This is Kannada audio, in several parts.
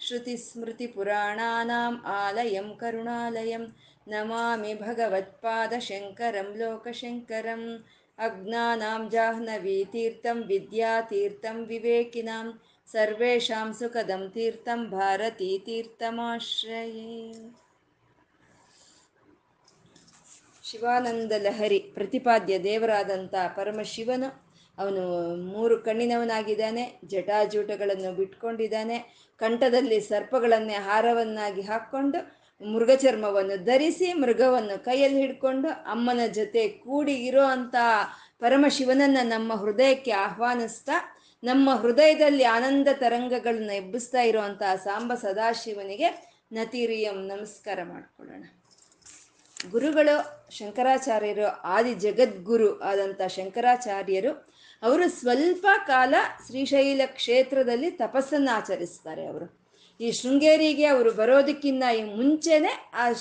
ತಸ್ಮೈ ಶ್ರೀ ಗುರವೇ ನಮಃ श्रुतिस्मृतिपुराणानाम् आलयं करुणालयं नमामि भगवत्पादशङ्करं लोकशङ्करम् अज्ञानां जाह्नवीतीर्थं विद्यातीर्थं विवेकिनां सर्वेषां सुखदं तीर्थं भारतीतीर्थमाश्रये ಶಿವಾನಂದ ಲಹರಿ ಪ್ರತಿಪಾದ್ಯ ದೇವರಾದಂಥ ಪರಮಶಿವನು ಅವನು ಮೂರು ಕಣ್ಣಿನವನಾಗಿದ್ದಾನೆ, ಜಟಾಜೂಟಗಳನ್ನು ಬಿಟ್ಕೊಂಡಿದ್ದಾನೆ, ಕಂಠದಲ್ಲಿ ಸರ್ಪಗಳನ್ನೇ ಹಾರವನ್ನಾಗಿ ಹಾಕ್ಕೊಂಡು ಮೃಗಚರ್ಮವನ್ನು ಧರಿಸಿ ಮೃಗವನ್ನು ಕೈಯಲ್ಲಿ ಹಿಡ್ಕೊಂಡು ಅಮ್ಮನ ಜೊತೆ ಕೂಡಿ ಇರೋ ಪರಮ ಪರಮಶಿವನನ್ನು ನಮ್ಮ ಹೃದಯಕ್ಕೆ ಆಹ್ವಾನಿಸ್ತಾ, ನಮ್ಮ ಹೃದಯದಲ್ಲಿ ಆನಂದ ತರಂಗಗಳನ್ನ ಎಬ್ಬಿಸ್ತಾ ಇರುವಂತಹ ಸಾಂಬ ಸದಾಶಿವನಿಗೆ ನತಿರಿಯಂ ನಮಸ್ಕಾರ ಮಾಡಿಕೊಳ್ಳೋಣ. ಗುರುಗಳು, ಶಂಕರಾಚಾರ್ಯರು, ಆದಿ ಜಗದ್ಗುರು ಆದಂಥ ಶಂಕರಾಚಾರ್ಯರು ಅವರು ಸ್ವಲ್ಪ ಕಾಲ ಶ್ರೀಶೈಲ ಕ್ಷೇತ್ರದಲ್ಲಿ ತಪಸ್ಸನ್ನು ಆಚರಿಸ್ತಾರೆ ಅವರು. ಈ ಶೃಂಗೇರಿಗೆ ಅವರು ಬರೋದಕ್ಕಿಂತ ಈ ಮುಂಚೆನೆ ಆ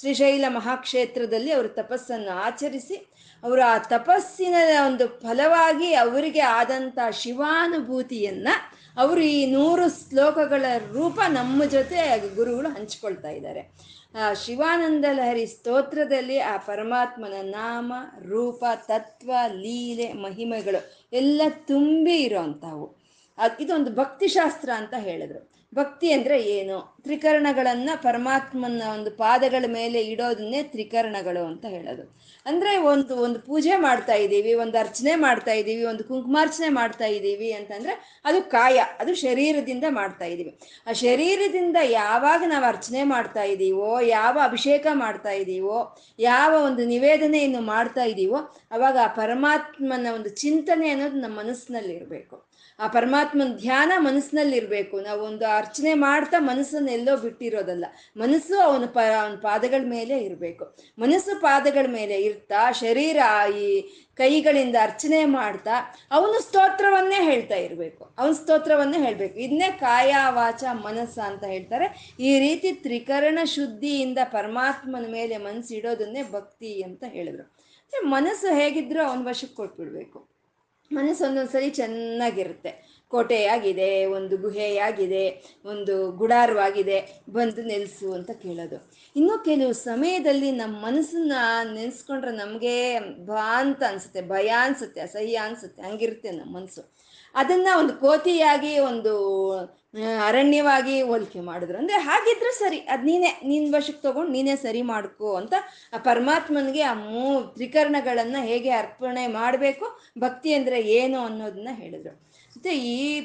ಶ್ರೀಶೈಲ ಮಹಾಕ್ಷೇತ್ರದಲ್ಲಿ ಅವರು ತಪಸ್ಸನ್ನು ಆಚರಿಸಿ, ಅವರು ಆ ತಪಸ್ಸಿನ ಒಂದು ಫಲವಾಗಿ ಅವರಿಗೆ ಆದಂಥ ಶಿವಾನುಭೂತಿಯನ್ನ ಅವರು ಈ ನೂರು ಶ್ಲೋಕಗಳ ರೂಪ ನಮ್ಮ ಜೊತೆ ಗುರುಗಳು ಹಂಚ್ಕೊಳ್ತಾ ಇದ್ದಾರೆ. ಶಿವಾನಂದ ಲಹರಿ ಸ್ತೋತ್ರದಲ್ಲಿ ಆ ಪರಮಾತ್ಮನ ನಾಮ, ರೂಪ, ತತ್ವ, ಲೀಲೆ, ಮಹಿಮೆಗಳು ಎಲ್ಲ ತುಂಬಿ ಇರೋವಂಥವು. ಇದೊಂದು ಭಕ್ತಿಶಾಸ್ತ್ರ ಅಂತ ಹೇಳಿದ್ರು. ಭಕ್ತಿ ಅಂದ್ರೆ ಏನು? ತ್ರಿಕರಣಗಳನ್ನು ಪರಮಾತ್ಮನ ಒಂದು ಪಾದಗಳ ಮೇಲೆ ಇಡೋದನ್ನೇ ತ್ರಿಕರಣಗಳು ಅಂತ ಹೇಳೋದು. ಅಂದ್ರೆ ಒಂದು ಒಂದು ಪೂಜೆ ಮಾಡ್ತಾ ಇದ್ದೀವಿ, ಒಂದು ಅರ್ಚನೆ ಮಾಡ್ತಾ ಇದ್ದೀವಿ, ಒಂದು ಕುಂಕುಮಾರ್ಚನೆ ಮಾಡ್ತಾ ಇದ್ದೀವಿ ಅಂತಂದ್ರೆ ಅದು ಕಾಯ, ಅದು ಶರೀರದಿಂದ ಮಾಡ್ತಾ ಇದ್ದೀವಿ. ಆ ಶರೀರದಿಂದ ಯಾವಾಗ ನಾವು ಅರ್ಚನೆ ಮಾಡ್ತಾ ಇದ್ದೀವೋ, ಯಾವ ಅಭಿಷೇಕ ಮಾಡ್ತಾ ಇದ್ದೀವೋ, ಯಾವ ಒಂದು ನಿವೇದನೆಯನ್ನು ಮಾಡ್ತಾ ಇದ್ದೀವೋ, ಅವಾಗ ಆ ಪರಮಾತ್ಮನ ಒಂದು ಚಿಂತನೆ ಅನ್ನೋದು ನಮ್ಮ ಮನಸ್ಸಿನಲ್ಲಿ ಇರಬೇಕು ಆ ಪರಮಾತ್ಮನ ಧ್ಯಾನ ಮನಸ್ಸಿನಲ್ಲಿ ಇರಬೇಕು ನಾವು ಒಂದು ಅರ್ಚನೆ ಮಾಡ್ತಾ ಮನಸ್ಸನ್ನು ಎಲ್ಲೋ ಬಿಟ್ಟಿರೋದಲ್ಲ. ಮನಸ್ಸು ಅವನ ಪ, ಅವನ ಪಾದಗಳ ಮೇಲೆ ಇರಬೇಕು. ಮನಸ್ಸು ಪಾದಗಳ ಮೇಲೆ ಇರ್ತಾ, ಶರೀರ ಈ ಕೈಗಳಿಂದ ಅರ್ಚನೆ ಮಾಡ್ತಾ ಅವನು ಸ್ತೋತ್ರವನ್ನೇ ಹೇಳ್ತಾ ಇರಬೇಕು. ಅವನ ಸ್ತೋತ್ರವನ್ನೇ ಹೇಳಬೇಕು. ಇದನ್ನೇ ಕಾಯ ವಾಚ ಮನಸ್ಸ ಅಂತ ಹೇಳ್ತಾರೆ. ಈ ರೀತಿ ತ್ರಿಕರಣ ಶುದ್ಧಿಯಿಂದ ಪರಮಾತ್ಮನ ಮೇಲೆ ಮನಸ್ಸಿಡೋದನ್ನೇ ಭಕ್ತಿ ಅಂತ ಹೇಳಿದ್ರು. ಮನಸ್ಸು ಹೇಗಿದ್ರೂ ಅವನ ವಶಕ್ಕೆ ಕೊಟ್ಬಿಡ್ಬೇಕು. ಮನಸ್ಸು ಒಂದೊಂದ್ಸರಿ ಚೆನ್ನಾಗಿರುತ್ತೆ. ಕೋಟೆಯಾಗಿದೆ, ಒಂದು ಗುಹೆಯಾಗಿದೆ, ಒಂದು ಗುಡಾರವಾಗಿದೆ, ಬಂದು ನೆಲೆಸು ಅಂತ ಕೇಳೋದು. ಇನ್ನು ಕೆಲವು ಸಮಯದಲ್ಲಿ ನಮ್ಮ ಮನಸ್ಸನ್ನ ನೆನೆಸ್ಕೊಂಡ್ರೆ ನಮಗೆ ಬಾ ಅಂತ ಅನ್ಸುತ್ತೆ, ಭಯ ಅನ್ಸುತ್ತೆ, ಅಸಹ್ಯ ಅನ್ಸುತ್ತೆ, ಹಂಗಿರುತ್ತೆ ನಮ್ಮ ಮನಸ್ಸು. ಅದನ್ನ ಒಂದು ಕೋತಿಯಾಗಿ ಒಂದು ಅರಣ್ಯವಾಗಿ ಹೋಲಿಕೆ ಮಾಡಿದ್ರು. ಅಂದ್ರೆ ಹಾಗಿದ್ರು ಸರಿ, ಅದು ನೀನೇ, ನಿನ್ ವಶಕ್ಕೆ ತಗೊಂಡು ನೀನೇ ಸರಿ ಮಾಡ್ಕೋ ಅಂತ ಆ ಪರಮಾತ್ಮನಿಗೆ ಆ ಮೂ, ತ್ರಿಕರಣಗಳನ್ನ ಹೇಗೆ ಅರ್ಪಣೆ ಮಾಡಬೇಕು, ಭಕ್ತಿ ಅಂದ್ರೆ ಏನು ಅನ್ನೋದನ್ನ ಹೇಳಿದ್ರು. ಮತ್ತೆ ಈ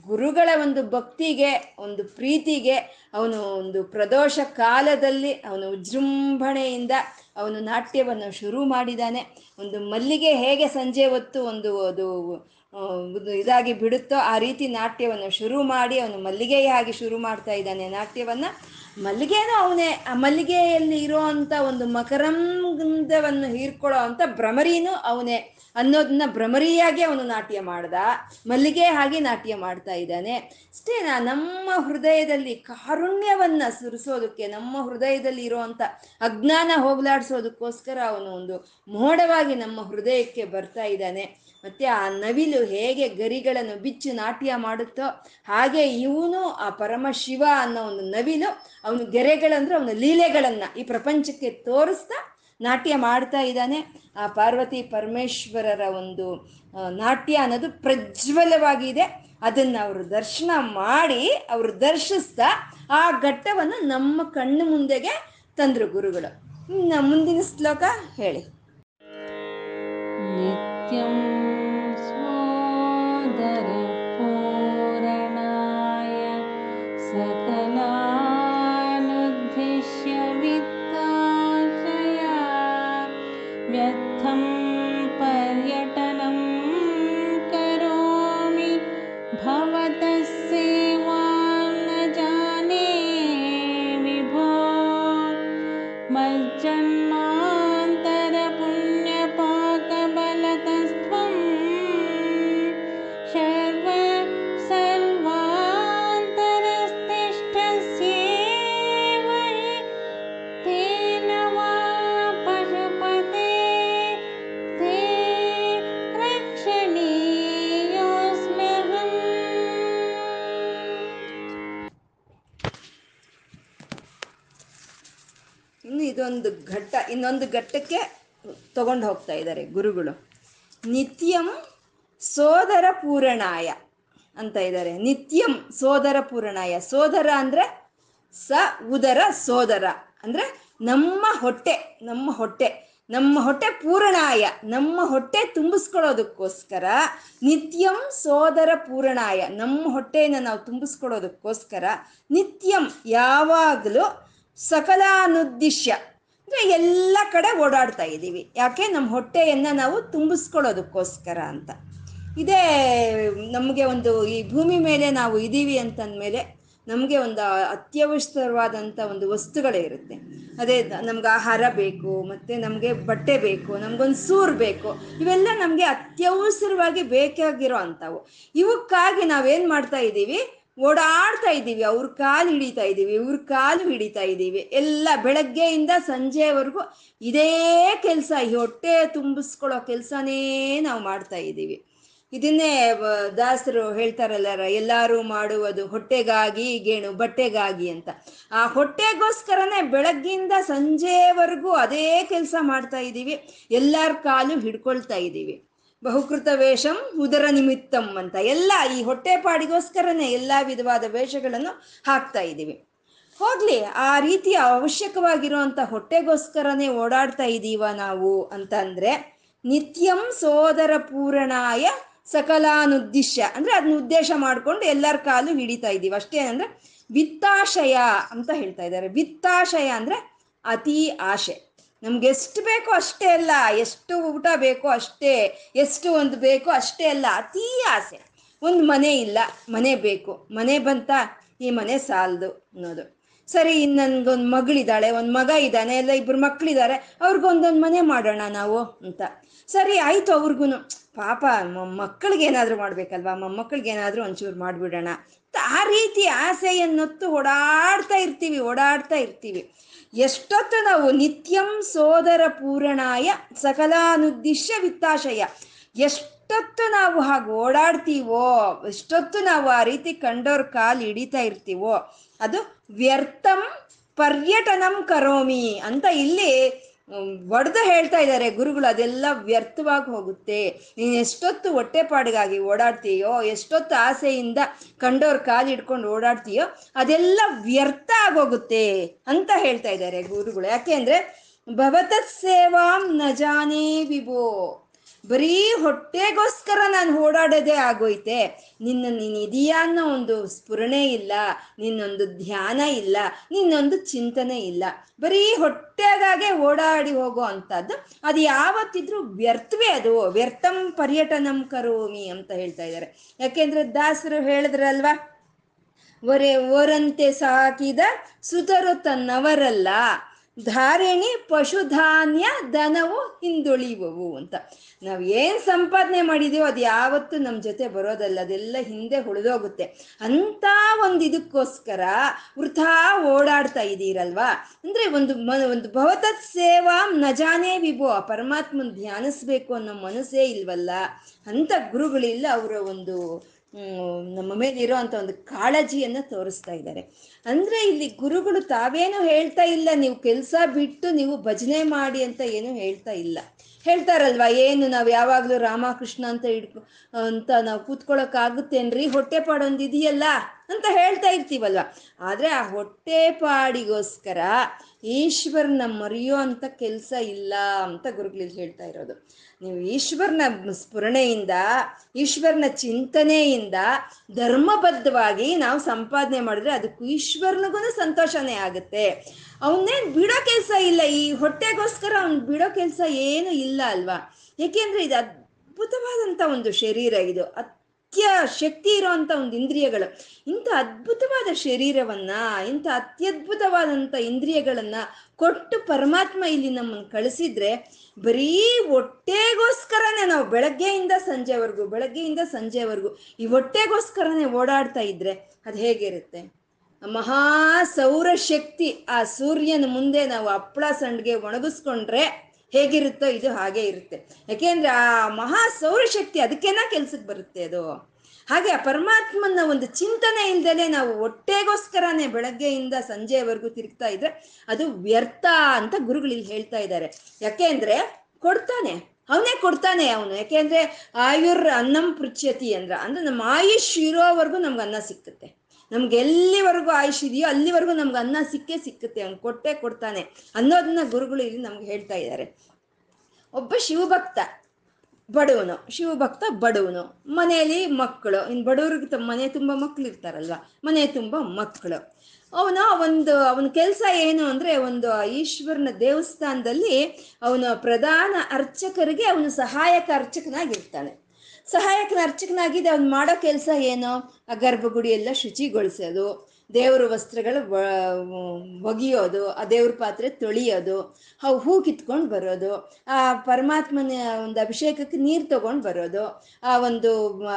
ಗುರುಗಳ ಒಂದು ಭಕ್ತಿಗೆ, ಒಂದು ಪ್ರೀತಿಗೆ, ಅವನು ಒಂದು ಪ್ರದೋಷ ಕಾಲದಲ್ಲಿ ಅವನು ವಿಜೃಂಭಣೆಯಿಂದ ಅವನು ನಾಟ್ಯವನ್ನು ಶುರು ಮಾಡಿದಾನೆ. ಒಂದು ಮಲ್ಲಿಗೆ ಹೇಗೆ ಸಂಜೆ ಹೊತ್ತು ಒಂದು, ಅದು ಇದಾಗಿ ಬಿಡುತ್ತೋ ಆ ರೀತಿ ನಾಟ್ಯವನ್ನು ಶುರು ಮಾಡಿ ಅವನು ಮಲ್ಲಿಗೆಯಾಗಿ ಶುರು ಮಾಡ್ತಾ ಇದ್ದಾನೆ ನಾಟ್ಯವನ್ನ. ಮಲ್ಲಿಗೆನೂ ಅವನೇ. ಆ ಮಲ್ಲಿಗೆಯಲ್ಲಿ ಇರೋವಂಥ ಒಂದು ಮಕರಂದವನ್ನು ಹೀರ್ಕೊಳ್ಳೋ ಅಂತ ಭ್ರಮರಿನೂ ಅವನೇ. ಅನ್ನೋದನ್ನ ಭ್ರಮರಿಯಾಗಿ ಅವನು ನಾಟ್ಯ ಮಾಡ್ದ. ಮಲ್ಲಿಗೆ ಹಾಗೆ ನಾಟ್ಯ ಮಾಡ್ತಾ ಇದ್ದಾನೆ. ಅಷ್ಟೇ ನಮ್ಮ ಹೃದಯದಲ್ಲಿ ಕಾರುಣ್ಯವನ್ನ ಸುರಿಸೋದಕ್ಕೆ, ನಮ್ಮ ಹೃದಯದಲ್ಲಿ ಇರುವಂತ ಅಜ್ಞಾನ ಹೋಗ್ಲಾಡ್ಸೋದಕ್ಕೋಸ್ಕರ ಅವನು ಒಂದು ಮೋಡವಾಗಿ ನಮ್ಮ ಹೃದಯಕ್ಕೆ ಬರ್ತಾ ಇದ್ದಾನೆ. ಮತ್ತೆ ಆ ನವಿಲು ಹೇಗೆ ಗರಿಗಳನ್ನು ಬಿಚ್ಚಿ ನಾಟ್ಯ ಮಾಡುತ್ತೋ ಹಾಗೆ ಇವನು ಆ ಪರಮಶಿವ ಅನ್ನೋ ಒಂದು ನವಿಲು ಅವನು ಗೆರೆಗಳಂದ್ರೆ ಅವನ ಲೀಲೆಗಳನ್ನ ಈ ಪ್ರಪಂಚಕ್ಕೆ ತೋರಿಸ್ತಾ ನಾಟ್ಯ ಮಾಡ್ತಾ ಇದ್ದಾನೆ. ಆ ಪಾರ್ವತಿ ಪರಮೇಶ್ವರರ ಒಂದು ನಾಟ್ಯ ಅನ್ನೋದು ಪ್ರಜ್ವಲವಾಗಿದೆ. ಅದನ್ನ ಅವರು ದರ್ಶನ ಮಾಡಿ ಅವರು ದರ್ಶಿಸ್ತಾ ಆ ಘಟ್ಟವನ್ನು ನಮ್ಮ ಕಣ್ಣು ಮುಂದೆಗೆ ತಂದ್ರು ಗುರುಗಳು. ಮುಂದಿನ ಶ್ಲೋಕ ಹೇಳಿ. 誰 ಇದೊಂದು ಘಟ್ಟ, ಇನ್ನೊಂದು ಘಟ್ಟಕ್ಕೆ ತಗೊಂಡು ಹೋಗ್ತಾ ಇದ್ದಾರೆ ಗುರುಗಳು. ನಿತ್ಯಂ ಸೋದರ ಪೂರಣಾಯ ಅಂತ ಇದ್ದಾರೆ ನಿತ್ಯಂ ಸೋದರ ಪೂರಣಾಯ. ಸೋದರ ಅಂದ್ರೆ ಸ ಉದರ ಸೋದರ. ಅಂದ್ರೆ ನಮ್ಮ ಹೊಟ್ಟೆ ನಮ್ಮ ಹೊಟ್ಟೆ. ನಮ್ಮ ಹೊಟ್ಟೆ ಪೂರಣಾಯ. ನಮ್ಮ ಹೊಟ್ಟೆ ತುಂಬಿಸ್ಕೊಳ್ಳೋದಕ್ಕೋಸ್ಕರ ನಿತ್ಯಂ ಸೋದರ ಪೂರಣಾಯ. ನಮ್ಮ ಹೊಟ್ಟೆಯನ್ನು ನಾವು ತುಂಬಿಸ್ಕೊಳ್ಳೋದಕ್ಕೋಸ್ಕರ ನಿತ್ಯಂ ಯಾವಾಗಲೂ ಸಕಲಾನುದ್ದೇಶ್ಯ. ಅಂದರೆ ಎಲ್ಲ ಕಡೆ ಓಡಾಡ್ತಾ ಇದ್ದೀವಿ. ಯಾಕೆ? ನಮ್ಮ ಹೊಟ್ಟೆಯನ್ನು ನಾವು ತುಂಬಿಸ್ಕೊಳ್ಳೋದಕ್ಕೋಸ್ಕರ ಅಂತ. ಇದೇ ನಮಗೆ ಒಂದು ಈ ಭೂಮಿ ಮೇಲೆ ನಾವು ಇದ್ದೀವಿ ಅಂತಂದಮೇಲೆ ನಮಗೆ ಒಂದು ಅತ್ಯವಶ್ಯವಾದಂಥ ಒಂದು ವಸ್ತುಗಳೇ ಇರುತ್ತೆ. ಅದೇ ನಮ್ಗೆ ಆಹಾರ ಬೇಕು, ಮತ್ತು ನಮಗೆ ಬಟ್ಟೆ ಬೇಕು, ನಮಗೊಂದು ಸೂರು ಬೇಕು, ಇವೆಲ್ಲ ನಮಗೆ ಅತ್ಯವಸರವಾಗಿ ಬೇಕಾಗಿರೋ ಅಂಥವು. ಇವಕ್ಕಾಗಿ ನಾವೇನು ಮಾಡ್ತಾ ಇದ್ದೀವಿ? ಓಡಾಡ್ತಾ ಇದ್ದೀವಿ, ಅವ್ರ ಕಾಲು ಹಿಡಿತಾ ಇದ್ದೀವಿ, ಇವ್ರ ಕಾಲು ಹಿಡಿತಾ ಇದ್ದೀವಿ. ಎಲ್ಲ ಬೆಳಗ್ಗೆಯಿಂದ ಸಂಜೆವರೆಗೂ ಇದೇ ಕೆಲಸ, ಈ ಹೊಟ್ಟೆ ತುಂಬಿಸ್ಕೊಳ್ಳೋ ಕೆಲಸನೇ ನಾವು ಮಾಡ್ತಾ ಇದ್ದೀವಿ. ಇದನ್ನೇ ದಾಸರು ಹೇಳ್ತಾರಲ್ಲ ಎಲ್ಲರೂ ಮಾಡುವುದು ಹೊಟ್ಟೆಗಾಗಿ ಗೇಣು ಬಟ್ಟೆಗಾಗಿ ಅಂತ. ಆ ಹೊಟ್ಟೆಗೋಸ್ಕರನೇ ಬೆಳಗ್ಗಿಂದ ಸಂಜೆವರೆಗೂ ಅದೇ ಕೆಲಸ ಮಾಡ್ತಾ ಇದ್ದೀವಿ. ಎಲ್ಲರ ಕಾಲು ಹಿಡ್ಕೊಳ್ತಾ ಇದ್ದೀವಿ. ಬಹುಕೃತ ವೇಷಂ ಉದರ ನಿಮಿತ್ತಂ ಅಂತ. ಎಲ್ಲ ಈ ಹೊಟ್ಟೆಪಾಡಿಗೋಸ್ಕರನೇ ಎಲ್ಲ ವಿಧವಾದ ವೇಷಗಳನ್ನು ಹಾಕ್ತಾ ಇದ್ದೀವಿ. ಹೋಗ್ಲಿ, ಆ ರೀತಿಯ ಅವಶ್ಯಕವಾಗಿರುವಂಥ ಹೊಟ್ಟೆಗೋಸ್ಕರನೇ ಓಡಾಡ್ತಾ ಇದ್ದೀವ ನಾವು ಅಂತಂದ್ರೆ, ನಿತ್ಯಂ ಸೋದರ ಪೂರಣಾಯ ಸಕಲಾನುದ್ದೇಶ ಅಂದ್ರೆ ಅದನ್ನ ಉದ್ದೇಶ ಮಾಡ್ಕೊಂಡು ಎಲ್ಲರ ಕಾಲು ಹಿಡಿತಾ ಇದ್ದೀವಿ ಅಷ್ಟೇ ಅಂದ್ರೆ ವಿತ್ತಾಶಯ ಅಂತ ಹೇಳ್ತಾ ಇದ್ದಾರೆ. ವಿತ್ತಾಶಯ ಅಂದ್ರೆ ಅತಿ ಆಶೆ. ನಮ್ಗೆ ಎಷ್ಟು ಬೇಕೋ ಅಷ್ಟೇ ಅಲ್ಲ, ಎಷ್ಟು ಊಟ ಬೇಕೋ ಅಷ್ಟೇ, ಎಷ್ಟು ಒಂದು ಬೇಕೋ ಅಷ್ಟೇ ಅಲ್ಲ, ಅತೀ ಆಸೆ. ಒಂದು ಮನೆ ಇಲ್ಲ, ಮನೆ ಬೇಕು. ಮನೆ ಬಂತ ಈ ಮನೆ ಸಾಲದು ಅನ್ನೋದು. ಸರಿ ಇನ್ನು ನನ್ಗೊಂದು ಮಗಳಿದ್ದಾಳೆ ಒಂದು ಮಗ ಇದ್ದಾನೆ, ಎಲ್ಲ ಇಬ್ರು ಮಕ್ಕಳಿದ್ದಾರೆ ಅವ್ರಿಗೊಂದೊಂದು ಮನೆ ಮಾಡೋಣ ನಾವು ಅಂತ. ಸರಿ, ಆಯ್ತು ಅವ್ರಿಗೂ ಪಾಪ ಮಕ್ಕಳಿಗೆ ಏನಾದರೂ ಮಾಡ್ಬೇಕಲ್ವಾ? ಮೊಮ್ಮಕ್ಕಳಿಗೆ ಏನಾದರೂ ಒಂಚೂರು ಮಾಡಿಬಿಡೋಣ. ಆ ರೀತಿ ಆಸೆಯನ್ನೊತ್ತು ಓಡಾಡ್ತಾ ಇರ್ತೀವಿ ಓಡಾಡ್ತಾ ಇರ್ತೀವಿ. ಎಷ್ಟೊತ್ತು ನಾವು ನಿತ್ಯಂ ಸೋದರ ಪೂರಣಾಯ ಸಕಲಾನುದ್ದಿಶ್ಯ ವಿತ್ತಾಶಯ. ಎಷ್ಟೊತ್ತು ನಾವು ಹಾಗೆ ಓಡಾಡ್ತೀವೋ, ಎಷ್ಟೊತ್ತು ನಾವು ಆ ರೀತಿ ಕಂಡೋರ್ ಕಾಲು ಹಿಡಿತಾ ಇರ್ತೀವೋ, ಅದು ವ್ಯರ್ಥಂ ಪರ್ಯಟನಂ ಕರೋಮಿ ಅಂತ ಇಲ್ಲಿ ಒಡೆದು ಹೇಳ್ತಾ ಇದ್ದಾರೆ ಗುರುಗಳು, ಅದೆಲ್ಲ ವ್ಯರ್ಥವಾಗಿ ಹೋಗುತ್ತೆ. ನೀನು ಎಷ್ಟೊತ್ತು ಹೊಟ್ಟೆಪಾಡಿಗಾಗಿ ಓಡಾಡ್ತೀಯೋ, ಎಷ್ಟೊತ್ತು ಆಸೆಯಿಂದ ಕಂಡೋರ್ ಕಾಲು ಓಡಾಡ್ತೀಯೋ, ಅದೆಲ್ಲ ವ್ಯರ್ಥ ಆಗೋಗುತ್ತೆ ಅಂತ ಹೇಳ್ತಾ ಇದ್ದಾರೆ ಗುರುಗಳು. ಯಾಕೆ ಅಂದ್ರೆ ಭವತ ಸೇವಾಂ ನಜಾನೇ ಜಾನೇ ವಿಭೋ. ಬರೀ ಹೊಟ್ಟೆಗೋಸ್ಕರ ನಾನು ಓಡಾಡೋದೇ ಆಗೋಯ್ತೆ. ನಿನ್ನ ನೀನು ಇದೆಯಾ ಅನ್ನೋ ಒಂದು ಸ್ಫುರಣೆ ಇಲ್ಲ, ನಿನ್ನೊಂದು ಧ್ಯಾನ ಇಲ್ಲ, ನಿನ್ನೊಂದು ಚಿಂತನೆ ಇಲ್ಲ. ಬರೀ ಹೊಟ್ಟೆಗಾಗೆ ಓಡಾಡಿ ಹೋಗೋ ಅಂಥದ್ದು, ಅದು ಯಾವತ್ತಿದ್ರೂ ವ್ಯರ್ಥವೇ ಅದು. ವ್ಯರ್ಥಂ ಪರ್ಯಟನಂ ಕರೋಮಿ ಅಂತ ಹೇಳ್ತಾ ಇದ್ದಾರೆ. ಯಾಕೆಂದ್ರೆ ದಾಸರು ಹೇಳಿದ್ರಲ್ವಾ ಒರೆ ಓರಂತೆ ಸಾಕಿದ ಸುತರು ತನ್ನವರಲ್ಲ. ಧಾರಣಿ ಪಶುಧಾನ್ಯ ದನವು ಹಿಂದುಳಿಯುವವು ಅಂತ. ನಾವು ಏನು ಸಂಪಾದನೆ ಮಾಡಿದೀವೋ ಅದು ಯಾವತ್ತೂ ನಮ್ಮ ಜೊತೆ ಬರೋದಲ್ಲ, ಅದೆಲ್ಲ ಹಿಂದೆ ಉಳಿದೋಗುತ್ತೆ. ಅಂತ ಒಂದು ಇದಕ್ಕೋಸ್ಕರ ವೃಥಾ ಓಡಾಡ್ತಾ ಇದ್ದೀರಲ್ವಾ? ಅಂದ್ರೆ ಒಂದು ಒಂದು ಭವತತ್ ಸೇವಾ ನಜಾನೇ ವಿಭೋ, ಆ ಪರಮಾತ್ಮನ ಧ್ಯಾನಿಸ್ಬೇಕು ಅನ್ನೋ ಮನಸ್ಸೇ ಇಲ್ವಲ್ಲ? ಅಂತ ಗುರುಗಳಿಲ್ಲ ಅವರ ಒಂದು ನಮ್ಮ ಮೇಲೆ ಇರೋವಂಥ ಒಂದು ಕಾಳಜಿಯನ್ನು ತೋರಿಸ್ತಾ ಇದ್ದಾರೆ. ಅಂದರೆ ಇಲ್ಲಿ ಗುರುಗಳು ತಾವೇನು ಹೇಳ್ತಾ ಇಲ್ಲ, ನೀವು ಕೆಲಸ ಬಿಟ್ಟು ನೀವು ಭಜನೆ ಮಾಡಿ ಅಂತ ಏನು ಹೇಳ್ತಾ ಇಲ್ಲ. ಹೇಳ್ತಾರಲ್ವಾ, ಏನು ನಾವು ಯಾವಾಗಲೂ ರಾಮಕೃಷ್ಣ ಅಂತ ಹಿಡ್ಕೊ ಅಂತ ನಾವು ಕೂತ್ಕೊಳ್ಳೋಕ್ಕಾಗುತ್ತೇನ್ರಿ ಹೊಟ್ಟೆಪಾಡೊಂದು ಇದೆಯಲ್ಲ ಅಂತ ಹೇಳ್ತಾ ಇರ್ತೀವಲ್ವ? ಆದರೆ ಆ ಹೊಟ್ಟೆಪಾಡಿಗೋಸ್ಕರ ಈಶ್ವರನ ಮರೆಯೋ ಅಂತ ಕೆಲಸ ಇಲ್ಲ ಅಂತ ಗುರುಗಳು ಹೇಳ್ತಾ ಇರೋದು. ನೀವು ಈಶ್ವರನ ಸ್ಫುರಣೆಯಿಂದ, ಈಶ್ವರನ ಚಿಂತನೆಯಿಂದ ಧರ್ಮಬದ್ಧವಾಗಿ ನಾವು ಸಂಪಾದನೆ ಮಾಡಿದ್ರೆ ಅದಕ್ಕೂ ಈಶ್ವರನಿಗೂ ಸಂತೋಷನೇ ಆಗುತ್ತೆ. ಅವನ್ನೇನು ಬಿಡೋ ಕೆಲಸ ಇಲ್ಲ, ಈ ಹೊಟ್ಟೆಗೋಸ್ಕರ ಅವ್ನ್ ಬಿಡೋ ಕೆಲಸ ಏನು ಇಲ್ಲ ಅಲ್ವಾ? ಯಾಕೆಂದ್ರೆ ಇದು ಅದ್ಭುತವಾದಂಥ ಒಂದು ಶರೀರ ಇದು. ಅತ್ಯ ಶಕ್ತಿ ಇರೋವಂಥ ಒಂದು ಇಂದ್ರಿಯಗಳು. ಇಂಥ ಅದ್ಭುತವಾದ ಶರೀರವನ್ನ, ಇಂಥ ಅತ್ಯದ್ಭುತವಾದಂಥ ಇಂದ್ರಿಯಗಳನ್ನ ಕೊಟ್ಟು ಪರಮಾತ್ಮ ಇಲ್ಲಿ ನಮ್ಮನ್ನು ಕಳಿಸಿದ್ರೆ ಬರೀ ಹೊಟ್ಟೆಗೋಸ್ಕರನೇ ನಾವು ಬೆಳಗ್ಗೆಯಿಂದ ಸಂಜೆವರೆಗೂ ಬೆಳಗ್ಗೆಯಿಂದ ಸಂಜೆವರೆಗೂ ಈ ಹೊಟ್ಟೆಗೋಸ್ಕರನೇ ಓಡಾಡ್ತಾ ಇದ್ರೆ ಅದು ಹೇಗಿರುತ್ತೆ? ಮಹಾ ಸೌರಶಕ್ತಿ ಆ ಸೂರ್ಯನ ಮುಂದೆ ನಾವು ಹಪ್ಪಳ ಸಂಡ್ಗೆ ಒಣಗಿಸ್ಕೊಂಡ್ರೆ ಹೇಗಿರುತ್ತೋ ಇದು ಹಾಗೆ ಇರುತ್ತೆ. ಯಾಕೆಂದ್ರೆ ಆ ಮಹಾ ಸೌರಶಕ್ತಿ ಅದಕ್ಕೇನ ಕೆಲ್ಸಕ್ಕೆ ಬರುತ್ತೆ ಅದು? ಹಾಗೆ ಆ ಪರಮಾತ್ಮನ ಒಂದು ಚಿಂತನೆ ಇಲ್ದಲೆ ನಾವು ಹೊಟ್ಟೆಗೋಸ್ಕರನೇ ಬೆಳಗ್ಗೆಯಿಂದ ಸಂಜೆವರೆಗೂ ತಿರುಗ್ತಾ ಇದ್ರೆ ಅದು ವ್ಯರ್ಥ ಅಂತ ಗುರುಗಳು ಇಲ್ಲಿ ಹೇಳ್ತಾ ಇದ್ದಾರೆ. ಯಾಕೆಂದ್ರೆ ಕೊಡ್ತಾನೆ. ಅವನೇ ಕೊಡ್ತಾನೆ ಅವನು. ಯಾಕೆಂದ್ರೆ ಆಯುರ್ ಅನ್ನಂ ಪೃಚ್ಯತಿ ಅಂದ್ರ, ಅಂದ್ರೆ ನಮ್ಮ ಆಯುಷ್ ಇರೋವರೆಗೂ ನಮ್ಗೆ ಅನ್ನ ಸಿಕ್ಕುತ್ತೆ ನಮ್ಗೆ ಎಲ್ಲಿವರೆಗೂ ಆಯುಷ್ ಇದೆಯೋ ಅಲ್ಲಿವರೆಗೂ ನಮ್ಗೆ ಅನ್ನ ಸಿಕ್ಕೇ ಸಿಕ್ಕುತ್ತೆ, ಅವ್ನು ಕೊಟ್ಟೆ ಕೊಡ್ತಾನೆ ಅನ್ನೋದನ್ನ ಗುರುಗಳು ಇಲ್ಲಿ ನಮ್ಗೆ ಹೇಳ್ತಾ ಇದ್ದಾರೆ. ಒಬ್ಬ ಶಿವಭಕ್ತ ಬಡವನು ಶಿವಭಕ್ತ ಬಡವನು, ಮನೆಯಲ್ಲಿ ಮಕ್ಕಳು ಇನ್ನು ಬಡವ್ರಿಗೆ ತ- ಮನೆ ತುಂಬ ಮಕ್ಕಳು ಇರ್ತಾರಲ್ವ, ಮನೆ ತುಂಬ ಮಕ್ಕಳು. ಅವನ ಒಂದು, ಅವನ ಕೆಲಸ ಏನು ಅಂದರೆ ಒಂದು ಈಶ್ವರನ ದೇವಸ್ಥಾನದಲ್ಲಿ ಅವನು ಪ್ರಧಾನ ಅರ್ಚಕರಿಗೆ, ಅವನು ಸಹಾಯಕ ಅರ್ಚಕನಾಗಿರ್ತಾನೆ. ಸಹಾಯಕನ ಅರ್ಚಕನಾಗಿದೆ ಅವ್ನು ಮಾಡೋ ಕೆಲಸ ಏನು? ಆ ಗರ್ಭಗುಡಿ ಎಲ್ಲ ಶುಚಿಗೊಳಿಸೋದು, ದೇವ್ರ ವಸ್ತ್ರಗಳು ಒಗೆಯೋದು, ಆ ದೇವ್ರ ಪಾತ್ರೆ ತೊಳಿಯೋದು, ಅವು ಹೂ ಕಿತ್ಕೊಂಡು ಬರೋದು, ಆ ಪರಮಾತ್ಮನ ಒಂದು ಅಭಿಷೇಕಕ್ಕೆ ನೀರು ತಗೊಂಡು ಬರೋದು, ಆ ಒಂದು,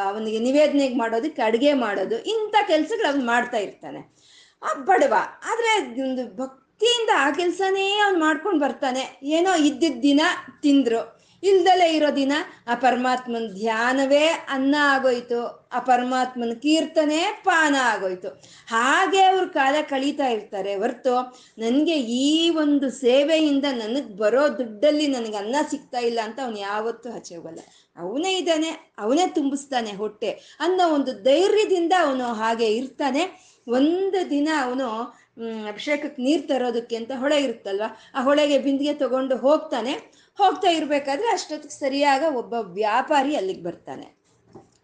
ಅವನಿಗೆ ನಿವೇದನೆಗೆ ಮಾಡೋದಕ್ಕೆ ಅಡುಗೆ ಮಾಡೋದು, ಇಂಥ ಕೆಲಸಗಳು ಅವ್ನು ಮಾಡ್ತಾ ಇರ್ತಾನೆ. ಆ ಬಡವ, ಆದರೆ ಒಂದು ಭಕ್ತಿಯಿಂದ ಆ ಕೆಲಸನೇ ಅವ್ನು ಮಾಡ್ಕೊಂಡು ಬರ್ತಾನೆ. ಏನೋ ಇದ್ದಿದ್ದ ದಿನ ತಿಂದ್ರು. ಇಲ್ದಲೇ ಇರೋ ದಿನ ಆ ಪರಮಾತ್ಮನ ಧ್ಯಾನವೇ ಅನ್ನ ಆಗೋಯ್ತು. ಆ ಪರಮಾತ್ಮನ ಕೀರ್ತನೆ ಪಾನ ಆಗೋಯ್ತು. ಹಾಗೆ ಅವ್ರ ಕಾಲ ಕಳೀತಾ ಇರ್ತಾರೆ ಹೊರ್ತು ನನಗೆ ಈ ಒಂದು ಸೇವೆಯಿಂದ ನನಗೆ ಬರೋ ದುಡ್ಡಲ್ಲಿ ನನಗೆ ಅನ್ನ ಸಿಗ್ತಾ ಇಲ್ಲ ಅಂತ ಅವನು ಯಾವತ್ತೂ ಹೋಗಲ್ಲ. ಅವನೇ ಇದ್ದಾನೆ, ಅವನೇ ತುಂಬಿಸ್ತಾನೆ ಹೊಟ್ಟೆ ಅನ್ನೋ ಒಂದು ಧೈರ್ಯದಿಂದ ಅವನು ಹಾಗೆ ಇರ್ತಾನೆ. ಒಂದು ದಿನ ಅವನು ಅಭಿಷೇಕಕ್ಕೆ ನೀರು ತರೋದಕ್ಕೆ ಅಂತ ಹೊಳೆ ಇರುತ್ತಲ್ವ, ಆ ಹೊಳೆಗೆ ಬಿಂದಿಗೆ ತಗೊಂಡು ಹೋಗ್ತಾನೆ. ಹೋಗ್ತಾ ಇರಬೇಕಾದ್ರೆ ಅಷ್ಟೊತ್ತಿಗೆ ಸರಿಯಾಗ ಒಬ್ಬ ವ್ಯಾಪಾರಿ ಅಲ್ಲಿಗೆ ಬರ್ತಾನೆ.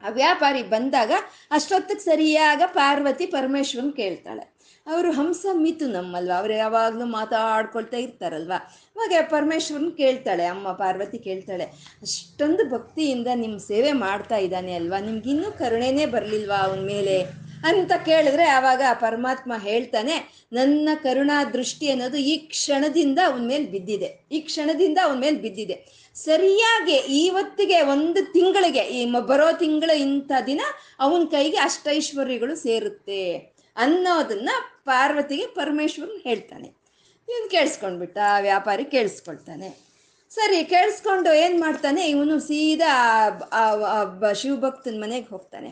ಆ ವ್ಯಾಪಾರಿ ಬಂದಾಗ ಅಷ್ಟೊತ್ತಿಗೆ ಸರಿಯಾಗ ಪಾರ್ವತಿ ಪರಮೇಶ್ವರನ್ ಕೇಳ್ತಾಳೆ. ಅವರು, ಹಂಸ ಮಿತು ನಮ್ಮಲ್ವ? ಅವ್ರು ಯಾವಾಗಲೂ ಮಾತಾಡ್ಕೊಳ್ತಾ ಇರ್ತಾರಲ್ವ? ಅವಾಗ ಪರಮೇಶ್ವರನ್ ಕೇಳ್ತಾಳೆ, ಅಮ್ಮ ಪಾರ್ವತಿ ಕೇಳ್ತಾಳೆ, ಅಷ್ಟೊಂದು ಭಕ್ತಿಯಿಂದ ನಿಮ್ಮ ಸೇವೆ ಮಾಡ್ತಾ ಇದ್ದಾನೆ ಅಲ್ವಾ? ನಿಮ್ಗಿನ್ನೂ ಕರುಣೆನೇ ಬರಲಿಲ್ವಾ ಅವನ ಮೇಲೆ? ಅಂತ ಕೇಳಿದ್ರೆ ಆವಾಗ ಪರಮಾತ್ಮ ಹೇಳ್ತಾನೆ, ನನ್ನ ಕರುಣಾ ದೃಷ್ಟಿ ಅನ್ನೋದು ಈ ಕ್ಷಣದಿಂದ ಅವನ ಮೇಲೆ ಬಿದ್ದಿದೆ. ಈ ಕ್ಷಣದಿಂದ ಅವನ ಮೇಲೆ ಬಿದ್ದಿದೆ. ಸರಿಯಾಗಿ ಇವತ್ತಿಗೆ ಒಂದು ತಿಂಗಳಿಗೆ, ಈ ಬರೋ ತಿಂಗಳ ಇಂಥ ದಿನ ಅವನ ಕೈಗೆ ಅಷ್ಟೈಶ್ವರ್ಯಗಳು ಸೇರುತ್ತೆ ಅನ್ನೋದನ್ನ ಪಾರ್ವತಿಗೆ ಪರಮೇಶ್ವರನ್ ಹೇಳ್ತಾನೆ. ಇವನು ಕೇಳಿಸ್ಕೊಂಡ್ಬಿಟ್ಟ ವ್ಯಾಪಾರಿ ಕೇಳಿಸ್ಕೊಳ್ತಾನೆ. ಸರಿ, ಕೇಳಿಸ್ಕೊಂಡು ಏನು ಮಾಡ್ತಾನೆ, ಇವನು ಸೀದಾ ಶಿವಭಕ್ತನ ಮನೆಗೆ ಹೋಗ್ತಾನೆ.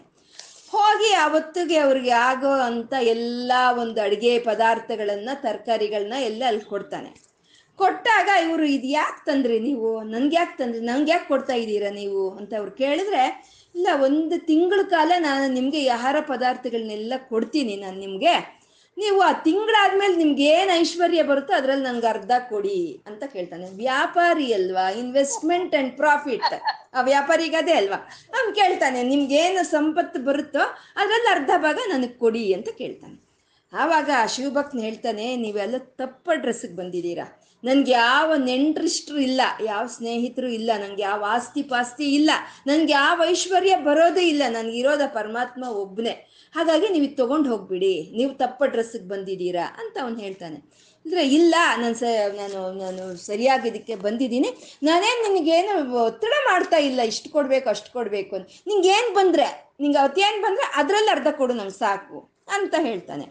ಹೋಗಿ ಅವತ್ತಿಗೆ ಅವ್ರಿಗೆ ಆಗೋ ಅಂತ ಎಲ್ಲ ಒಂದು ಅಡುಗೆ ಪದಾರ್ಥಗಳನ್ನ, ತರಕಾರಿಗಳನ್ನ ಎಲ್ಲ ಅಲ್ಲಿ ಕೊಡ್ತಾನೆ. ಕೊಟ್ಟಾಗ ಇವರು ಇದು ಯಾಕೆ ತಂದ್ರಿ ನೀವು? ನನ್ಗೆ ಯಾಕೆ ತಂದ್ರಿ? ನಂಗೆ ಯಾಕೆ ಕೊಡ್ತಾ ಇದ್ದೀರಾ ನೀವು? ಅಂತ ಅವ್ರು ಕೇಳಿದ್ರೆ, ಇಲ್ಲ, ಒಂದು ತಿಂಗಳ ಕಾಲ ನಾನು ನಿಮಗೆ ಆಹಾರ ಪದಾರ್ಥಗಳನ್ನೆಲ್ಲ ಕೊಡ್ತೀನಿ ನಾನು ನಿಮಗೆ. ನೀವು ಆ ತಿಂಗಳಾದ್ಮೇಲೆ ನಿಮ್ಗೆ ಏನು ಐಶ್ವರ್ಯ ಬರುತ್ತೋ ಅದ್ರಲ್ಲಿ ನನ್ಗೆ ಅರ್ಧ ಕೊಡಿ ಅಂತ ಕೇಳ್ತಾನೆ. ವ್ಯಾಪಾರಿ ಅಲ್ವಾ? ಇನ್ವೆಸ್ಟ್ಮೆಂಟ್ ಅಂಡ್ ಪ್ರಾಫಿಟ್ ಆ ವ್ಯಾಪಾರಿಗದೇ ಅಲ್ವಾ? ಅವ್ನು ಕೇಳ್ತಾನೆ ಏನು ಸಂಪತ್ತು ಬರುತ್ತೋ ಅದ್ರಲ್ಲಿ ಅರ್ಧ ಭಾಗ ನನಗೆ ಕೊಡಿ ಅಂತ ಕೇಳ್ತಾನೆ. ಆವಾಗ ಶಿವಭಕ್ತನ ಹೇಳ್ತಾನೆ, ನೀವೆಲ್ಲ ತಪ್ಪ ಡ್ರೆಸ್ಸಿಗೆ ಬಂದಿದ್ದೀರಾ? ನನ್ಗೆ ಯಾವ ನೆಂಟ್ರಿಷ್ಟ್ರು ಇಲ್ಲ, ಯಾವ ಸ್ನೇಹಿತರು ಇಲ್ಲ ನನಗೆ ಯಾವ ಆಸ್ತಿ ಪಾಸ್ತಿ ಇಲ್ಲ ನನಗೆ ಯಾವ ಐಶ್ವರ್ಯ ಬರೋದೇ ಇಲ್ಲ ನನಗಿರೋದ ಪರಮಾತ್ಮ ಒಬ್ಬನೇ ಹಾಗಾಗಿ ನೀವು ತೊಗೊಂಡು ಹೋಗ್ಬಿಡಿ, ನೀವು ತಪ್ಪ ಡ್ರೆಸ್ಸಿಗೆ ಬಂದಿದ್ದೀರಾ ಅಂತ ಅವನು ಹೇಳ್ತಾನೆ. ಅಂದರೆ ಇಲ್ಲ, ನಾನು ಸ, ನಾನು ನಾನು ಸರಿಯಾಗಿ ಇದಕ್ಕೆ ಬಂದಿದ್ದೀನಿ. ನಾನೇನು ನಿನಗೇನು ಒತ್ತಡ ಮಾಡ್ತಾ ಇಲ್ಲ, ಇಷ್ಟು ಕೊಡಬೇಕು, ಅಷ್ಟು ಕೊಡಬೇಕು ಅಂತ. ನಿಂಗೇನು ಬಂದರೆ, ನಿಂಗೆ ಅವತ್ತೇನು ಬಂದರೆ ಅದರಲ್ಲಿ ಅರ್ಧ ಕೊಡು ನಂಗೆ ಸಾಕು ಅಂತ ಹೇಳ್ತಾನೆ.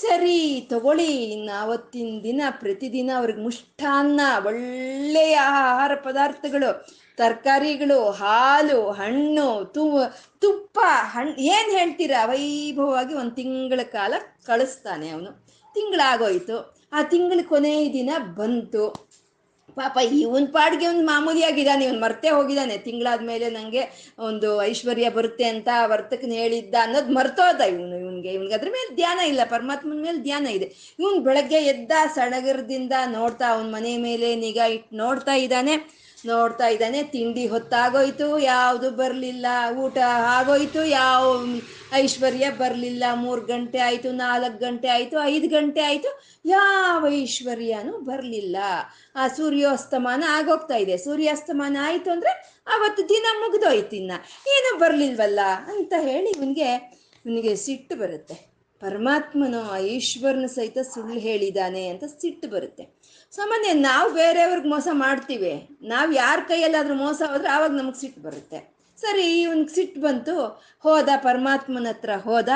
ಸರಿ, ತಗೊಳ್ಳಿ. ಇನ್ನು ಅವತ್ತಿನ ದಿನ, ಪ್ರತಿದಿನ ಅವ್ರಿಗೆ ಮುಷ್ಟಾನ್ನ ಒಳ್ಳೆಯ ಆಹಾರ ಪದಾರ್ಥಗಳು, ತರಕಾರಿಗಳು, ಹಾಲು, ಹಣ್ಣು, ತು, ತುಪ್ಪ ಹಣ್ಣು ಏನು ಹೇಳ್ತೀರಾ? ವೈಭವವಾಗಿ ಒಂದು ತಿಂಗಳ ಕಾಲ ಕಳಿಸ್ತಾನೆ ಅವನು. ತಿಂಗಳಾಗೋಯ್ತು. ಆ ತಿಂಗಳ ಕೊನೆಯ ದಿನ ಬಂತು. ಪಾಪ ಇವನ್ ಪಾಡ್ಗೆ ಒಂದು ಮಾಮೂಲಿಯಾಗಿದ್ದಾನೆ, ಇವನು ಮರ್ತೇ ಹೋಗಿದ್ದಾನೆ. ತಿಂಗಳಾದ್ಮೇಲೆ ನನಗೆ ಒಂದು ಐಶ್ವರ್ಯ ಬರುತ್ತೆ ಅಂತ ವರ್ತಕನ ಹೇಳಿದ್ದ ಅನ್ನೋದು ಮರ್ತೋದ ಇವನು, ಇವನ್ಗೆ. ಇವನ್ಗೆ ಅದ್ರ ಮೇಲೆ ಧ್ಯಾನ ಇಲ್ಲ, ಪರಮಾತ್ಮನ ಮೇಲೆ ಧ್ಯಾನ ಇದೆ. ಇವನ್ ಬೆಳಗ್ಗೆ ಎದ್ದ ಸಡಗರದಿಂದ ನೋಡ್ತಾ ಅವನ ಮನೆ ಮೇಲೆ ನಿಗಾ ಇಟ್ಟು ನೋಡ್ತಾ ಇದ್ದಾನೆ. ನೋಡ್ತಾ ಇದ್ದಾನೆ, ತಿಂಡಿ ಹೊತ್ತಾಗೋಯ್ತು, ಯಾವುದು ಬರಲಿಲ್ಲ, ಊಟ ಆಗೋಯ್ತು, ಯಾವ ಐಶ್ವರ್ಯ ಬರಲಿಲ್ಲ, ಮೂರು ಗಂಟೆ ಆಯಿತು, ನಾಲ್ಕು ಗಂಟೆ ಆಯಿತು, ಐದು ಗಂಟೆ ಆಯಿತು, ಯಾವ ಐಶ್ವರ್ಯನೂ ಬರಲಿಲ್ಲ. ಆ ಸೂರ್ಯಾಸ್ತಮಾನ ಆಗೋಗ್ತಾ ಇದೆ. ಸೂರ್ಯಾಸ್ತಮಾನ ಆಯಿತು ಅಂದರೆ ಅವತ್ತು ದಿನ ಮುಗಿದೋಯ್ತು ಇನ್ನ. ಏನೂ ಬರಲಿಲ್ವಲ್ಲ ಅಂತ ಹೇಳಿ ಇವನಿಗೆ ಇವನಿಗೆ ಸಿಟ್ಟು ಬರುತ್ತೆ. ಪರಮಾತ್ಮನು ಆ ಈಶ್ವರನ ಸಹಿತ ಸುಳ್ಳು ಹೇಳಿದಾನೆ ಅಂತ ಸಿಟ್ಟು ಬರುತ್ತೆ. ಸಾಮಾನ್ಯ ನಾವು ಬೇರೆಯವ್ರಿಗೆ ಮೋಸ ಮಾಡ್ತೀವಿ. ನಾವು ಯಾರ ಕೈಯಲ್ಲಾದ್ರೂ ಮೋಸ ಹೋದ್ರೆ ಆವಾಗ ನಮಗೆ ಸಿಟ್ಟು ಬರುತ್ತೆ. ಸರಿ ಇವನ್ಗೆ ಸಿಟ್ಟು ಬಂತು. ಹೋದ, ಪರಮಾತ್ಮನ ಹತ್ರ ಹೋದ.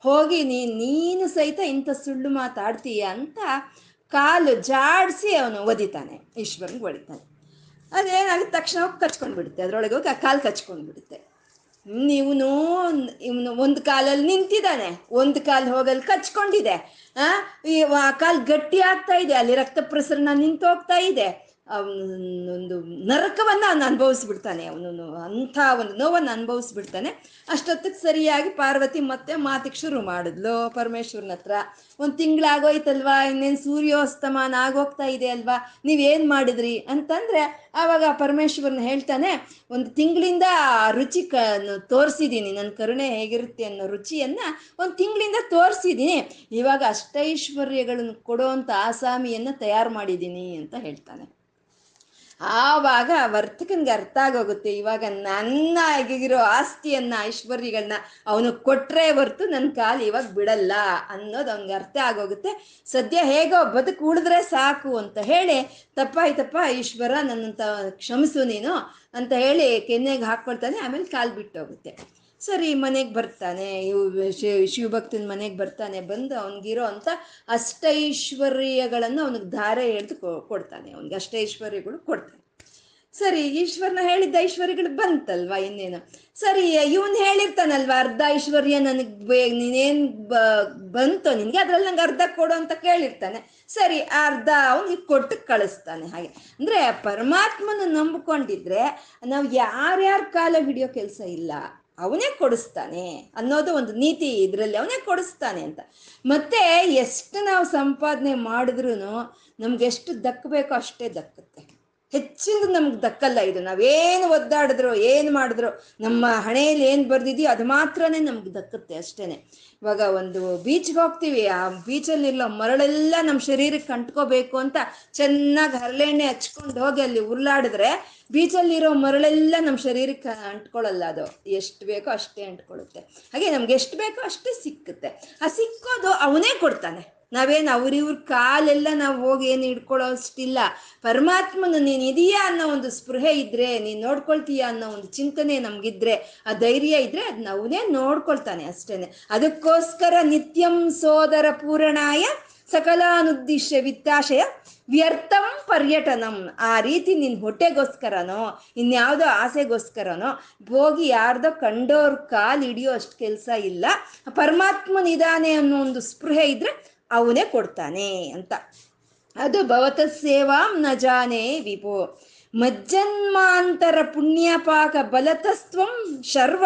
ಹೋಗಿ ನೀ, ನೀನು ಸಹಿತ ಇಂಥ ಸುಳ್ಳು ಮಾತಾಡ್ತೀಯ ಅಂತ ಕಾಲು ಜಾಡಿಸಿ ಅವನು ಒದಿತಾನೆ ಈಶ್ವರನ್ಗೆ ಒಡಿತಾನೆ ಅದೇನಾಗುತ್ತೆ, ತಕ್ಷಣ ಹೋಗಿ ಕಚ್ಕೊಂಡು ಬಿಡುತ್ತೆ ಅದರೊಳಗೆ ಹೋಗಿ ಕಾಲು ಕಚ್ಕೊಂಡು ಬಿಡುತ್ತೆ ಇವನು ಇವನು ಒಂದು ಕಾಲಲ್ಲಿ ನಿಂತಿದ್ದಾನೆ. ಒಂದು ಕಾಲು ಹೋಗಲ್ಲಿ ಕಚ್ಕೊಂಡಿದೆ. ಆ ಕಾಲು ಗಟ್ಟಿ ಆಗ್ತಾ ಇದೆ. ಅಲ್ಲಿ ರಕ್ತ ಪ್ರಸರಣ ನಿಂತು ಹೋಗ್ತಾ ಇದೆ. ಒಂದು ನರಕವನ್ನ ಅವನು ಅನುಭವಿಸ್ಬಿಡ್ತಾನೆ. ಅವನು ಅಂಥ ಒಂದು ನೋವನ್ನು ಅನುಭವಿಸ್ಬಿಡ್ತಾನೆ. ಅಷ್ಟೊತ್ತಿಗೆ ಸರಿಯಾಗಿ ಪಾರ್ವತಿ ಮತ್ತೆ ಮಾತಿಗೆ ಶುರು ಮಾಡಿದ್ಲು. ಪರಮೇಶ್ವರನ ಹತ್ರ, ಒಂದು ತಿಂಗಳಾಗೋಯ್ತಲ್ವಾ? ಇನ್ನೇನು ಸೂರ್ಯೋಸ್ತಮಾನ ಆಗೋಗ್ತಾ ಇದೆ ಅಲ್ವಾ? ನೀವೇನು ಮಾಡಿದ್ರಿ? ಅಂತಂದ್ರೆ ಆವಾಗ ಪರಮೇಶ್ವರನ ಹೇಳ್ತಾನೆ, ಒಂದು ತಿಂಗಳಿಂದ ರುಚಿ ಕ ತೋರಿಸಿದ್ದೀನಿ ನನ್ನ ಕರುಣೆ ಹೇಗಿರುತ್ತೆ ಅನ್ನೋ ರುಚಿಯನ್ನ ಒಂದು ತಿಂಗಳಿಂದ ತೋರಿಸಿದ್ದೀನಿ ಇವಾಗ ಅಷ್ಟೈಶ್ವರ್ಯಗಳನ್ನು ಕೊಡೋವಂಥ ಆಸಾಮಿಯನ್ನು ತಯಾರು ಮಾಡಿದ್ದೀನಿ ಅಂತ ಹೇಳ್ತಾನೆ. ಆವಾಗ ವರ್ತಕನ್ಗೆ ಅರ್ಥ ಆಗೋಗುತ್ತೆ. ಇವಾಗ ನನ್ನ ಆಗಿರೋ ಆಸ್ತಿಯನ್ನ, ಐಶ್ವರ್ಯಗಳನ್ನ ಅವನು ಕೊಟ್ರೆ ಹೊರ್ತು ನನ್ನ ಕಾಲು ಇವಾಗ ಬಿಡಲ್ಲ ಅನ್ನೋದು ಅವ್ನಿಗೆ ಅರ್ಥ ಆಗೋಗುತ್ತೆ. ಸದ್ಯ ಹೇಗೋ ಬದುಕು ಉಳಿದ್ರೆ ಸಾಕು ಅಂತ ಹೇಳಿ ತಪ್ಪಾಯ್ತಪ್ಪ ಈಶ್ವರ ನನ್ನಂತ ಕ್ಷಮಿಸು ನೀನು ಅಂತ ಹೇಳಿ ಕೆನ್ನೆಗೆ ಹಾಕ್ಕೊಳ್ತಾನೆ, ಆಮೇಲೆ ಕಾಲು ಬಿಟ್ಟೋಗುತ್ತೆ. ಸರಿ ಮನೆಗೆ ಬರ್ತಾನೆ, ಇವು ಶಿವ ಶಿವಭಕ್ತನ ಮನೆಗೆ ಬರ್ತಾನೆ, ಬಂದು ಅವನಿಗಿರೋ ಅಂತ ಅಷ್ಟೈಶ್ವರ್ಯಗಳನ್ನು ಅವನಿಗೆ ಧಾರೆ ಎಳೆದು ಕೊಡ್ತಾನೆ, ಅವನಿಗೆ ಅಷ್ಟೈಶ್ವರ್ಯಗಳು ಕೊಡ್ತಾನೆ. ಸರಿ, ಈಶ್ವರನ ಹೇಳಿದ್ದ ಐಶ್ವರ್ಯಗಳು ಬಂತಲ್ವಾ ಇನ್ನೇನು? ಸರಿ, ಇವನ್ ಹೇಳಿರ್ತಾನಲ್ವ, ಅರ್ಧ ಐಶ್ವರ್ಯ ನನಗೆ ಬೇ, ನೀನೇನು ಬಂತು ನಿನ್ಗೆ, ಅದ್ರಲ್ಲಿ ನಂಗೆ ಅರ್ಧ ಕೊಡು ಅಂತ ಕೇಳಿರ್ತಾನೆ. ಸರಿ ಅರ್ಧ ಅವನಿಗೆ ಕೊಟ್ಟು ಕಳಿಸ್ತಾನೆ ಹಾಗೆ. ಅಂದ್ರೆ ಪರಮಾತ್ಮನ ನಂಬಿಕೊಂಡಿದ್ರೆ ನಾವು ಯಾರ್ಯಾರ ಕಾಲ ಹಿಡಿಯೋ ಕೆಲಸ ಇಲ್ಲ ಅವನೇ ಕೊಡಿಸ್ತಾನೆ ಅನ್ನೋದು ಒಂದು ನೀತಿ ಇದರಲ್ಲಿ ಅವನೇ ಕೊಡಿಸ್ತಾನೆ ಅಂತ. ಮತ್ತೆ ಎಷ್ಟು ನಾವು ಸಂಪಾದನೆ ಮಾಡಿದ್ರು ನಮ್ಗೆ ಎಷ್ಟು ದಕ್ಕಬೇಕೋ ಅಷ್ಟೇ ದಕ್ಕುತ್ತೆ. ಹೆಚ್ಚಿಂದು ನಮ್ಗೆ ದಕ್ಕಲ್ಲ ಇದು. ನಾವೇನು ಒದ್ದಾಡಿದ್ರು, ಏನು ಮಾಡಿದ್ರು, ನಮ್ಮ ಹಣೆಯಲ್ಲಿ ಏನು ಬರ್ದಿದೆಯೋ ಅದು ಮಾತ್ರನೇ ನಮ್ಗೆ ದಕ್ಕುತ್ತೆ ಅಷ್ಟೇನೆ. ಇವಾಗ ಒಂದು ಬೀಚ್ಗೆ ಹೋಗ್ತೀವಿ, ಆ ಬೀಚಲ್ಲಿರೋ ಮರಳೆಲ್ಲ ನಮ್ಮ ಶರೀರಕ್ಕೆ ಅಂಟ್ಕೋಬೇಕು ಅಂತ ಚೆನ್ನಾಗಿ ಹರಳೆಣ್ಣೆ ಹಚ್ಕೊಂಡು ಹೋಗಿ ಅಲ್ಲಿ ಉರುಳಾಡಿದ್ರೆ ಬೀಚಲ್ಲಿರೋ ಮರಳೆಲ್ಲ ನಮ್ಮ ಶರೀರಕ್ಕೆ ಅಂಟ್ಕೊಳ್ಳಲ್ಲ ಅದು. ಎಷ್ಟು ಬೇಕೋ ಅಷ್ಟೇ ಅಂಟ್ಕೊಳ್ಳುತ್ತೆ. ಹಾಗೆ ನಮ್ಗೆ ಎಷ್ಟು ಬೇಕೋ ಅಷ್ಟೇ ಸಿಕ್ಕುತ್ತೆ. ಆ ಸಿಕ್ಕೋದು ಅವನೇ ಕೊಡ್ತಾನೆ. ನಾವೇನು ಅವ್ರಿವ್ರ ಕಾಲೆಲ್ಲ ನಾವು ಹೋಗಿ ಏನು ಹಿಡ್ಕೊಳ್ಳೋ ಅಷ್ಟಿಲ್ಲ. ಪರಮಾತ್ಮನ ನೀನು ಇದೆಯಾ ಅನ್ನೋ ಒಂದು ಸ್ಪೃಹೆ ಇದ್ರೆ, ನೀನು ನೋಡ್ಕೊಳ್ತೀಯಾ ಅನ್ನೋ ಒಂದು ಚಿಂತನೆ ನಮ್ಗಿದ್ರೆ, ಆ ಧೈರ್ಯ ಇದ್ರೆ ಅದನ್ನ ಅವನೇ ನೋಡ್ಕೊಳ್ತಾನೆ ಅಷ್ಟೇನೆ. ಅದಕ್ಕೋಸ್ಕರ ನಿತ್ಯಂ ಸೋದರ ಪೂರಣಾಯ ಸಕಲಾನುದ್ದೇಶ ವಿತ್ತಾಶಯ ವ್ಯರ್ಥಂ ಪರ್ಯಟನಂ. ಆ ರೀತಿ ನಿನ್ನ ಹೊಟ್ಟೆಗೋಸ್ಕರನೋ, ಇನ್ಯಾವುದೋ ಆಸೆಗೋಸ್ಕರನೋ, ಹೋಗಿ ಯಾರ್ದೋ ಕಂಡೋರ್ ಕಾಲು ಹಿಡಿಯೋ ಅಷ್ಟು ಕೆಲಸ ಇಲ್ಲ. ಪರಮಾತ್ಮನಿದಾನೆ ಅನ್ನೋ ಒಂದು ಸ್ಪೃಹೆ ಇದ್ರೆ ಅವನೇ ಕೊಡ್ತಾನೆ ಅಂತ. ಅದು ಭವತ ಸೇವಾಂ ನ ಜಾನೆ ವಿಭೋ. ಮಜ್ಜನ್ಮಾಂತರ ಪುಣ್ಯಪಾಕ ಬಲತಸ್ತ್ವಂ ಶರ್ವ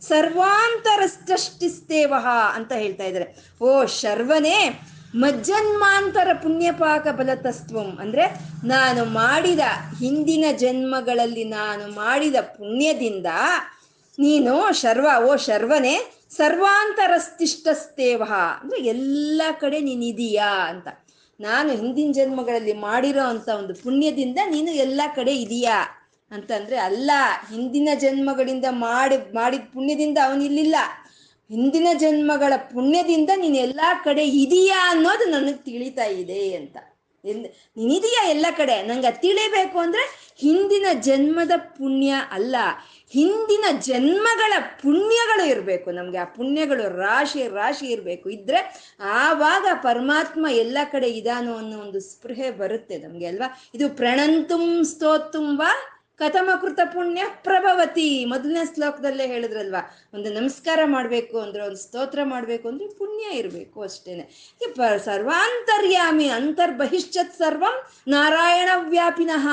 ಸರ್ವಾಂತರಷ್ಟಷ್ಟಿಸ್ತೇವಹ ಅಂತ ಹೇಳ್ತಾ ಇದ್ದಾರೆ. ಓ ಶರ್ವನೇ, ಮಜ್ಜನ್ಮಾಂತರ ಪುಣ್ಯಪಾಕ ಬಲತಸ್ತ್ವಂ ಅಂದ್ರೆ ನಾನು ಮಾಡಿದ ಹಿಂದಿನ ಜನ್ಮಗಳಲ್ಲಿ ನಾನು ಮಾಡಿದ ಪುಣ್ಯದಿಂದ ನೀನು ಶರ್ವ, ಓ ಶರ್ವನೇ ಸರ್ವಾಂತರಸ್ತಿಷ್ಟಸ್ತೇವ ಅಂದ್ರೆ ಎಲ್ಲ ಕಡೆ ನೀನಿದೀಯಾ ಅಂತ. ನಾನು ಹಿಂದಿನ ಜನ್ಮಗಳಲ್ಲಿ ಮಾಡಿರೋ ಅಂತ ಒಂದು ಪುಣ್ಯದಿಂದ ನೀನು ಎಲ್ಲ ಕಡೆ ಇದೀಯಾ ಅಂತಂದ್ರೆ, ಅಲ್ಲ, ಹಿಂದಿನ ಜನ್ಮಗಳಿಂದ ಮಾಡಿ, ಮಾಡಿದ ಪುಣ್ಯದಿಂದ ಅವನಿಲ್ಲಿಲ್ಲ ಹಿಂದಿನ ಜನ್ಮಗಳ ಪುಣ್ಯದಿಂದ ನೀನು ಎಲ್ಲ ಕಡೆ ಇದೀಯಾ ಅನ್ನೋದು ನನಗೆ ತಿಳಿತಾ ಇದೆ ಅಂತ. ನೀನಿದೆಯಾ ಎಲ್ಲ ಕಡೆ ನಂಗೆ ಅದು ತಿಳಿಬೇಕು ಅಂದ್ರೆ ಹಿಂದಿನ ಜನ್ಮದ ಪುಣ್ಯ ಅಲ್ಲ. ಹಿಂದಿನ ಜನ್ಮಗಳ ಪುಣ್ಯಗಳು ಇರಬೇಕು ನಮಗೆ. ಆ ಪುಣ್ಯಗಳು ರಾಶಿ ರಾಶಿ ಇರಬೇಕು. ಇದ್ರೆ ಆವಾಗ ಪರಮಾತ್ಮ ಎಲ್ಲ ಕಡೆ ಇದಾನೋ ಅನ್ನೋ ಒಂದು ಸ್ಪೃಹೆ ಬರುತ್ತೆ ನಮಗೆ ಅಲ್ವಾ? ಇದು ಪ್ರಣಂತುಂ ಸ್ತೋತುಂ ವಾ ಕಥಮಕೃತ ಪುಣ್ಯ ಪ್ರಭವತಿ. ಮೊದಲನೇ ಶ್ಲೋಕದಲ್ಲೇ ಹೇಳಿದ್ರಲ್ವಾ? ಒಂದು ನಮಸ್ಕಾರ ಮಾಡಬೇಕು ಅಂದ್ರೆ ಒಂದು ಸ್ತೋತ್ರ ಮಾಡಬೇಕು ಅಂದ್ರೆ ಪುಣ್ಯ ಇರಬೇಕು ಅಷ್ಟೇನೆ. ಪ ಸರ್ವಾಂತರ್ಯಾಮಿ ಅಂತರ್ಬಹಿಶ್ಚತ್ ಸರ್ವಂ ನಾರಾಯಣ ವ್ಯಾಪಿನಃ.